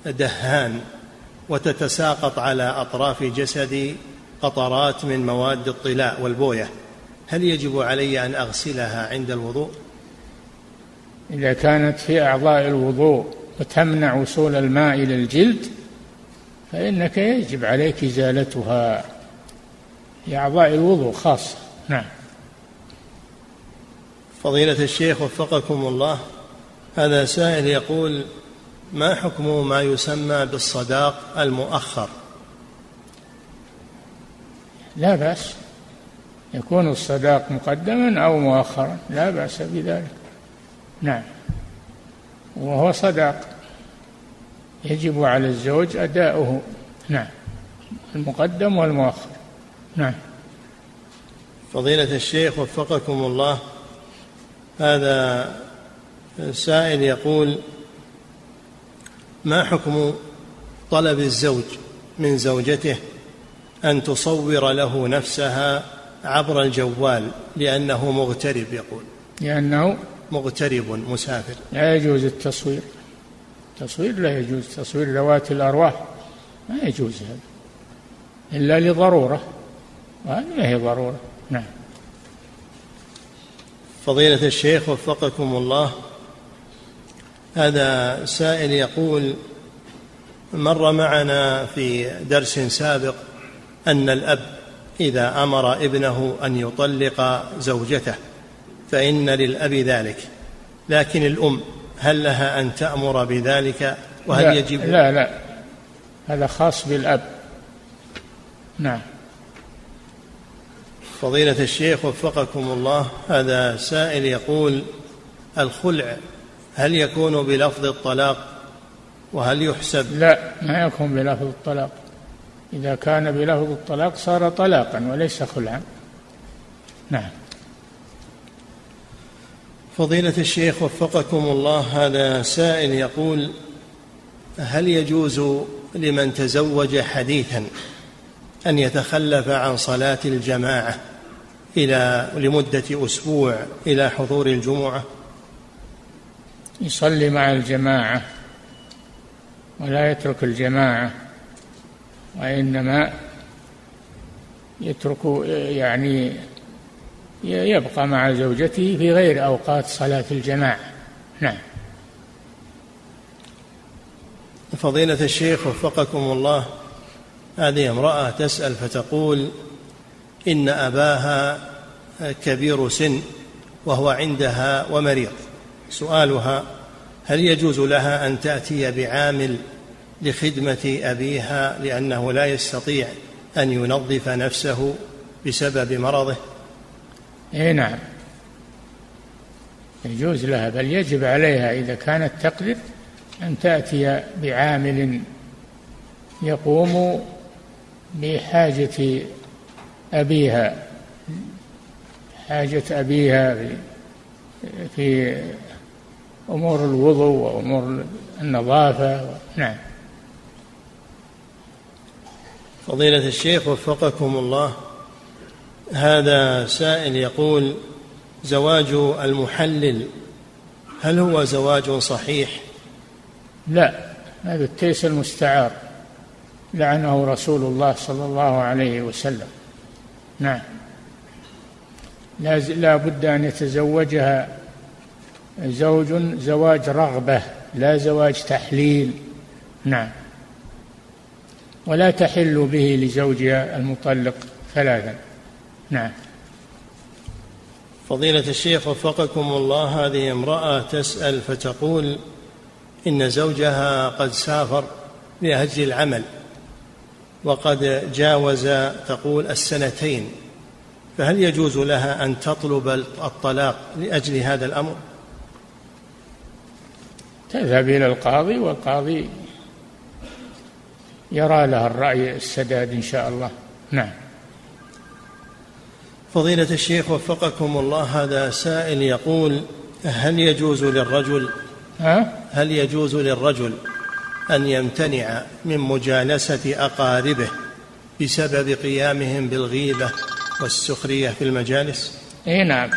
دهان وتتساقط على أطراف جسدي قطرات من مواد الطلاء والبوية. هل يجب علي أن أغسلها عند الوضوء؟ إذا كانت في أعضاء الوضوء وتمنع وصول الماء إلى الجلد فإنك يجب عليك إزالتها في أعضاء الوضوء خاصة. نعم. فضيلة الشيخ وفقكم الله هذا سائل يقول ما حكم ما يسمى بالصداق المؤخر؟ لا بأس. يكون الصداق مقدما أو مؤخرا لا بأس بذلك. نعم. وهو صداق. يجب على الزوج أداؤه. نعم. المقدم والمؤخر. نعم. فضيلة الشيخ وفقكم الله. هذا سائل يقول ما حكم طلب الزوج من زوجته أن تصور له نفسها عبر الجوال لأنه مغترب؟ يقول. لأنه مغترب مسافر. لا يجوز التصوير. التصوير لا يجوز تصوير ذوات الأرواح ما يجوز هذا. إلا لضرورة. وهذه ما هي ضرورة. نعم. فضيلة الشيخ وفقكم الله. هذا سائل يقول مر معنا في درس سابق أن الأب إذا أمر ابنه أن يطلق زوجته فإن للأب ذلك لكن الأم هل لها أن تأمر بذلك؟ وهل لا يجب لا لا. هذا خاص بالأب. نعم. فضيلة الشيخ وفقكم الله هذا سائل يقول الخلع هل يكون بلفظ الطلاق؟ وهل يحسب؟ لا ما يكون بلفظ الطلاق. إذا كان بلفظ الطلاق صار طلاقا وليس خلعا. نعم. فضيلة الشيخ وفقكم الله هذا سائل يقول هل يجوز لمن تزوج حديثا أن يتخلف عن صلاة الجماعة إلى لمدة أسبوع إلى حضور الجمعة؟ يصلي مع الجماعة ولا يترك الجماعة وإنما يترك يعني يبقى مع زوجته في غير أوقات صلاة الجماعة. نعم. فضيلة الشيخ وفقكم الله هذه امرأة تسأل فتقول إن أباها كبير سن وهو عندها ومريض. سؤالها هل يجوز لها أن تأتي بعامل لخدمة أبيها لأنه لا يستطيع أن ينظف نفسه بسبب مرضه؟ اي نعم. يجوز لها بل يجب عليها إذا كانت تقدر أن تأتي بعامل يقوم بحاجة أبيها حاجة أبيها في, أمور الوضوء وأمور النظافة نعم. فضيلة الشيخ وفقكم الله. هذا سائل يقول زواج المحلل هل هو زواج صحيح؟ لا هذا التيس المستعار لعنه رسول الله صلى الله عليه وسلم. نعم. لا بد أن يتزوجها زوج زواج رغبة لا زواج تحليل. نعم. ولا تحل به لزوجها المطلق ثلاثا. نعم. فضيلة الشيخ وفقكم الله هذه امرأة تسأل فتقول إن زوجها قد سافر لأجل العمل وقد جاوز تقول السنتين فهل يجوز لها أن تطلب الطلاق لأجل هذا الأمر؟ تذهب إلى القاضي والقاضي يرى لها الرأي السداد إن شاء الله. نعم. فضيلة الشيخ وفقكم الله هذا سائل يقول هل يجوز للرجل ها؟ هل يجوز للرجل أن يمتنع من مجالسة أقاربه بسبب قيامهم بالغيبة والسخرية في المجالس؟ اي نعم.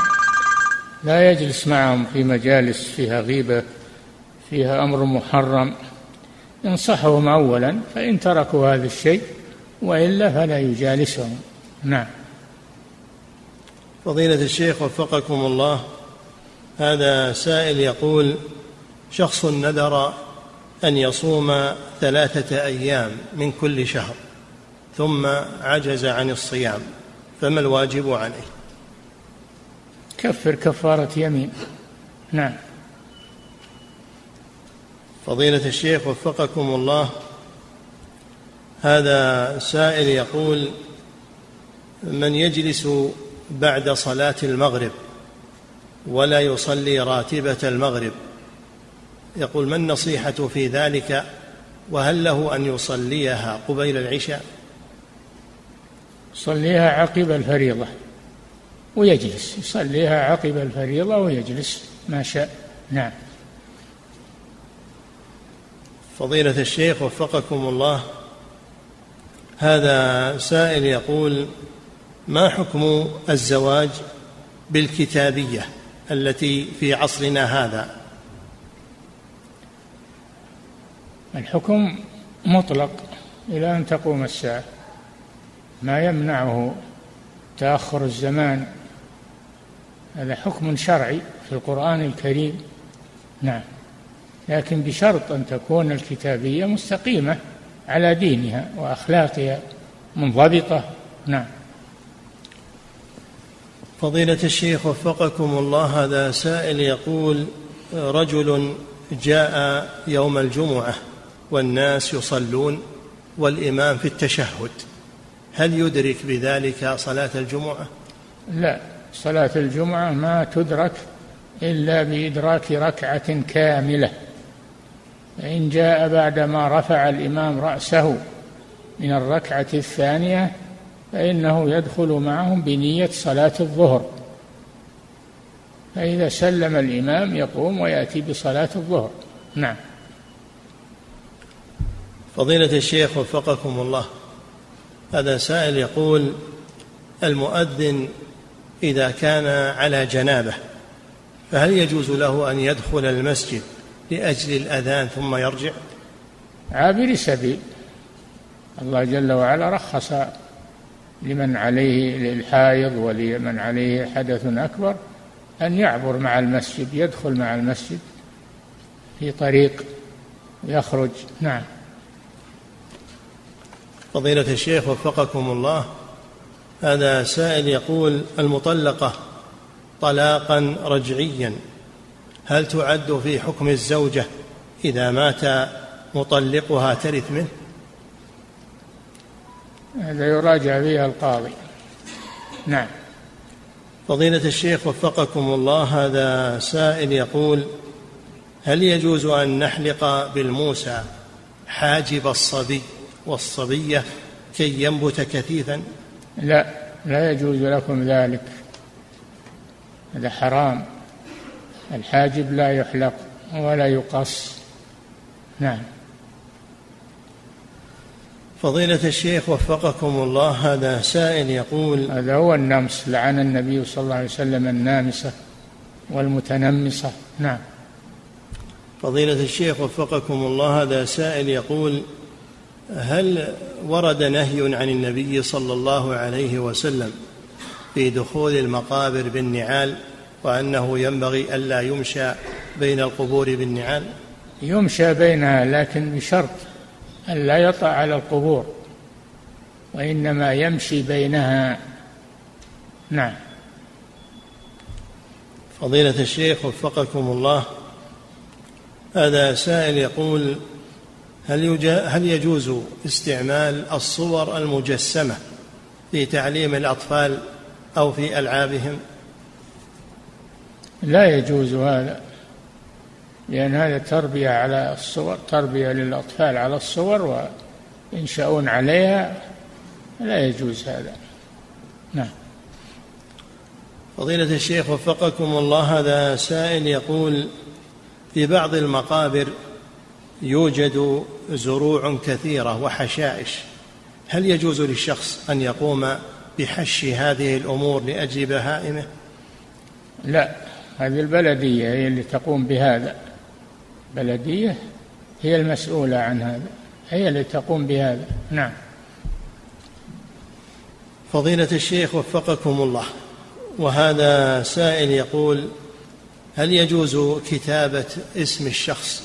لا يجلس معهم في مجالس فيها غيبة فيها أمر محرم. ينصحهم أولا فإن تركوا هذا الشيء وإلا فلا يجالسهم. نعم. فضيلة الشيخ وفقكم الله. هذا سائل يقول شخص نذر أن يصوم ثلاثة أيام من كل شهر ثم عجز عن الصيام فما الواجب عليه؟ كفر كفارة يمين. نعم. فضيلة الشيخ وفقكم الله هذا سائل يقول من يجلس بعد صلاة المغرب ولا يصلي راتبة المغرب. يقول ما النصيحة في ذلك؟ وهل له أن يصليها قبيل العشاء؟ يصليها عقب الفريضة ويجلس. يصليها عقب الفريضة ويجلس. ما شاء. نعم. فضيلة الشيخ وفقكم الله هذا سائل يقول ما حكم الزواج بالكتابية التي في عصرنا هذا؟ الحكم مطلق إلى أن تقوم الساعة. ما يمنعه تأخر الزمان. هذا حكم شرعي في القرآن الكريم. نعم. لكن بشرط أن تكون الكتابية مستقيمة على دينها وأخلاقها منضبطة. نعم. فضيلة الشيخ وفقكم الله هذا سائل يقول رجل جاء يوم الجمعة والناس يصلون والإمام في التشهد هل يدرك بذلك صلاة الجمعة؟ لا صلاة الجمعة ما تدرك إلا بإدراك ركعة كاملة فإن جاء بعدما رفع الإمام رأسه من الركعة الثانية فإنه يدخل معهم بنية صلاة الظهر. فإذا سلم الإمام يقوم ويأتي بصلاة الظهر. نعم. فضيلة الشيخ وفقكم الله هذا سائل يقول المؤذن إذا كان على جنابة فهل يجوز له أن يدخل المسجد لأجل الأذان ثم يرجع؟ عابر سبيل. الله جل وعلا رخص لمن عليه للحائض ولمن عليه حدث أكبر أن يعبر مع المسجد يدخل مع المسجد في طريق يخرج. نعم. فضيلة الشيخ وفقكم الله هذا سائل يقول المطلقة طلاقا رجعيا هل تعد في حكم الزوجة إذا مات مطلقها ترث منه؟ هذا يراجع فيها القاضي. نعم. فضيلة الشيخ وفقكم الله هذا سائل يقول هل يجوز أن نحلق بالموسى حاجب الصبي والصبية كي ينبت كثيفا؟ لا لا يجوز لكم ذلك. هذا حرام. الحاجب لا يحلق ولا يقص. نعم. فضيلة الشيخ وفقكم الله هذا سائل يقول هذا هو النمس لعن النبي صلى الله عليه وسلم النامسة والمتنمصة نعم. فضيلة الشيخ وفقكم الله هذا سائل يقول هل ورد نهي عن النبي صلى الله عليه وسلم في دخول المقابر بالنعال وأنه ينبغي ألا يمشى بين القبور بالنعال؟ يمشى بينها لكن بشرط. أن لا يطع على القبور وإنما يمشي بينها. نعم. فضيلة الشيخ وفقكم الله. هذا سائل يقول هل هل يجوز استعمال الصور المجسمة في تعليم الأطفال أو في ألعابهم؟ لا يجوز هذا. لأن هذا تربية على الصور تربية للأطفال على الصور وينشأون عليها لا يجوز هذا. نعم. فضيلة الشيخ وفقكم الله هذا سائل يقول في بعض المقابر يوجد زروع كثيرة وحشائش. هل يجوز للشخص أن يقوم بحش هذه الأمور لأجل بهائمه؟ لا هذه البلدية هي اللي تقوم بهذا. بلدية هي المسؤولة عن هذا هي اللي تقوم بهذا. نعم. فضيلة الشيخ وفقكم الله وهذا سائل يقول هل يجوز كتابة اسم الشخص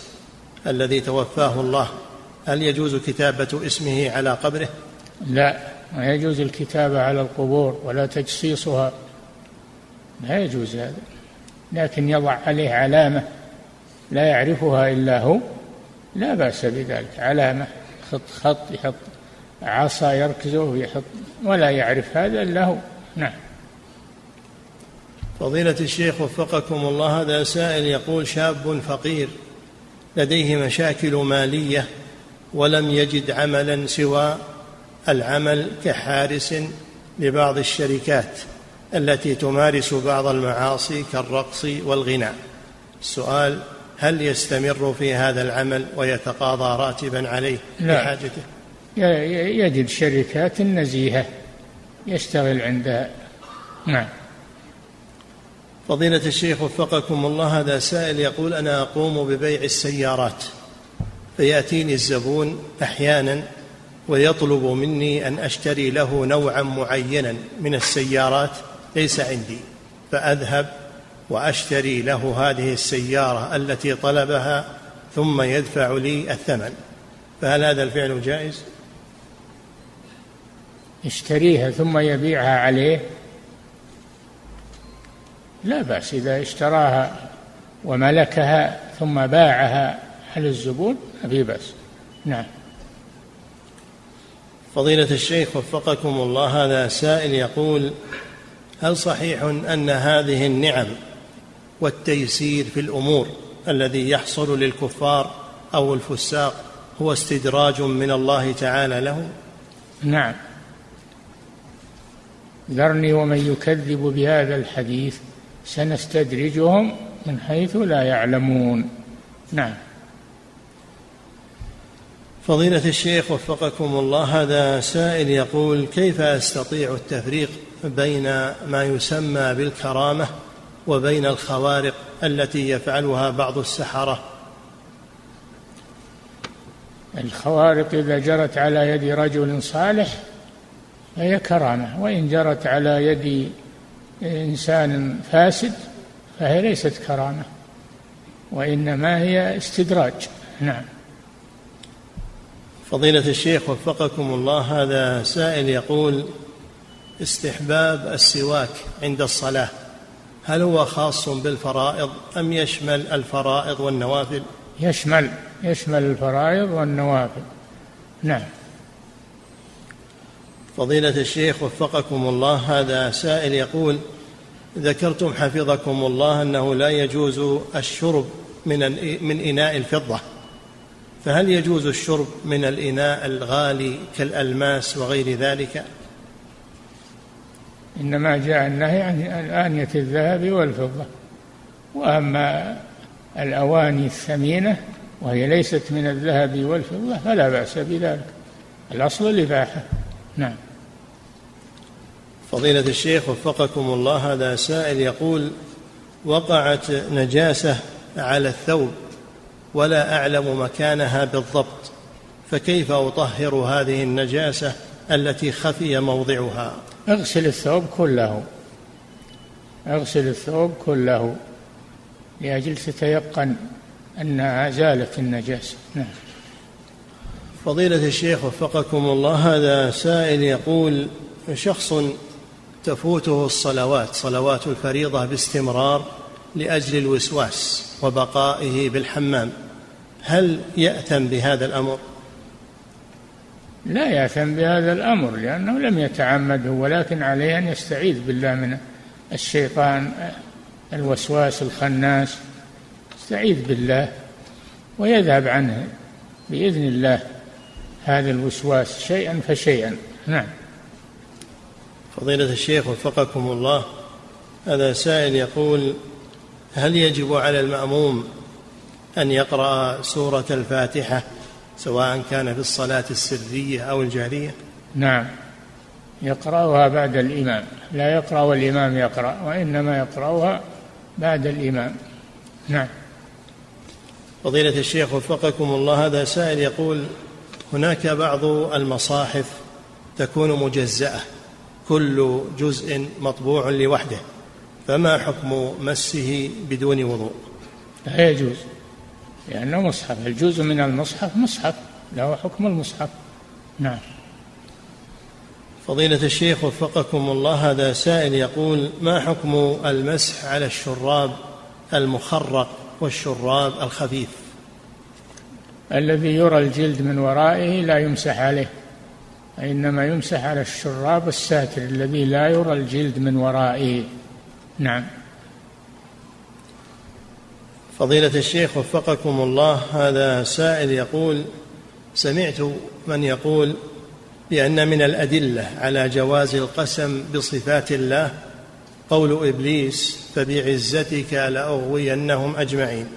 الذي توفاه الله؟ هل يجوز كتابة اسمه على قبره؟ لا ما يجوز الكتابة على القبور ولا تجسيسها لا يجوز هذا لكن يضع عليه علامة لا يعرفها إلا هو لا بأس بذلك. علامة يحط خط يحط عصا يركزه يحط ولا يعرف هذا إلا هو. نعم. فضيلة الشيخ وفقكم الله هذا سائل يقول شاب فقير لديه مشاكل مالية ولم يجد عملا سوى العمل كحارس لبعض الشركات التي تمارس بعض المعاصي كالرقص والغناء. السؤال هل يستمر في هذا العمل ويتقاضى راتبا عليه لا. لحاجته؟ يجد شركات نزيهة يشتغل عندها. نعم. فضيلة الشيخ وفقكم الله هذا سائل يقول أنا أقوم ببيع السيارات فيأتيني الزبون أحيانا ويطلب مني أن أشتري له نوعا معينا من السيارات ليس عندي فأذهب وأشتري له هذه السيارة التي طلبها ثم يدفع لي الثمن. فهل هذا الفعل جائز؟ يشتريها ثم يبيعها عليه؟ لا بأس إذا اشتراها وملكها ثم باعها على الزبون ما في بأس. نعم. فضيلة الشيخ وفقكم الله هذا سائل يقول هل صحيح أن هذه النعم والتيسير في الأمور الذي يحصل للكفار أو الفساق هو استدراج من الله تعالى له نعم. ذرني ومن يكذب بهذا الحديث سنستدرجهم من حيث لا يعلمون. نعم. فضيلة الشيخ وفقكم الله هذا سائل يقول كيف أستطيع التفريق بين ما يسمى بالكرامة وبين الخوارق التي يفعلها بعض السحرة. الخوارق إذا جرت على يد رجل صالح فهي كرامة وإن جرت على يد إنسان فاسد فهي ليست كرامة وإنما هي استدراج. نعم. فضيلة الشيخ وفقكم الله هذا سائل يقول استحباب السواك عند الصلاة. هل هو خاص بالفرائض أم يشمل الفرائض والنوافل؟ يشمل يشمل الفرائض والنوافل. نعم. فضيلة الشيخ وفقكم الله هذا سائل يقول ذكرتم حفظكم الله أنه لا يجوز الشرب من من إناء الفضة. فهل يجوز الشرب من الإناء الغالي كالألماس وغير ذلك؟ إنما جاء النهي عن آنية الذهب والفضة. وأما الأواني الثمينة وهي ليست من الذهب والفضة فلا بأس بذلك. الأصل الإباحة. نعم. فضيلة الشيخ وفقكم الله هذا سائل يقول وقعت نجاسة على الثوب ولا أعلم مكانها بالضبط فكيف أطهر هذه النجاسة التي خفي موضعها؟ اغسل الثوب كله. اغسل الثوب كله. لأجل تتيقن أنها زالت النجاسة. نعم. فضيلة الشيخ وفقكم الله هذا سائل يقول شخص تفوته الصلوات صلوات الفريضة باستمرار لأجل الوسواس وبقائه بالحمام هل يأثم بهذا الأمر؟ لا يأثم بهذا الأمر لأنه لم يتعمده ولكن عليه أن يستعيذ بالله من الشيطان الوسواس الخناس. يستعيذ بالله ويذهب عنه بإذن الله هذا الوسواس شيئا فشيئا. نعم. فضيلة الشيخ وفقكم الله هذا سائل يقول هل يجب على المأموم أن يقرأ سورة الفاتحة سواء كان في الصلاة السرية أو الجهرية نعم. يقرأها بعد الإمام. لا يقرأ والإمام يقرأ وإنما يقرأها بعد الإمام. نعم. فضيلة الشيخ وفقكم الله هذا سائل يقول هناك بعض المصاحف تكون مجزأة كل جزء مطبوع لوحده فما حكم مسه بدون وضوء؟ لا يجوز. لأنه مصحف. الجزء من المصحف مصحف. له حكم المصحف. نعم. فضيلة الشيخ وفقكم الله هذا سائل يقول ما حكم المسح على الشراب المخرق والشراب الخفيف الذي يرى الجلد من ورائه لا يمسح عليه إنما يمسح على الشراب الساتر الذي لا يرى الجلد من ورائه. نعم. فضيلة الشيخ وفقكم الله هذا سائل يقول سمعت من يقول بأن من الأدلة على جواز القسم بصفات الله قول إبليس فبعزتك لأغوينهم أجمعين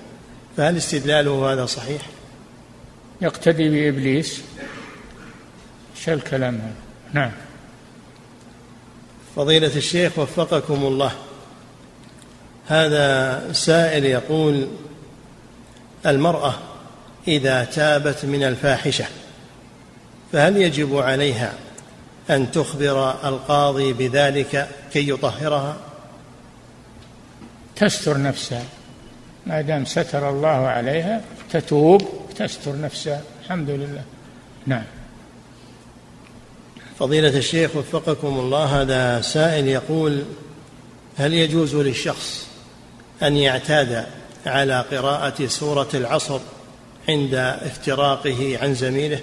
فهل استدلاله هذا صحيح؟ يقتدي بإبليس؟ شو الكلام هذا؟ نعم. فضيلة الشيخ وفقكم الله هذا سائل يقول المرأة إذا تابت من الفاحشة فهل يجب عليها أن تخبر القاضي بذلك كي يطهرها؟ تستر نفسها. ما دام ستر الله عليها تتوب تستر نفسها. الحمد لله. نعم. فضيلة الشيخ وفقكم الله هذا سائل يقول هل يجوز للشخص أن يعتاد على قراءة سورة العصر عند افتراقه عن زميله.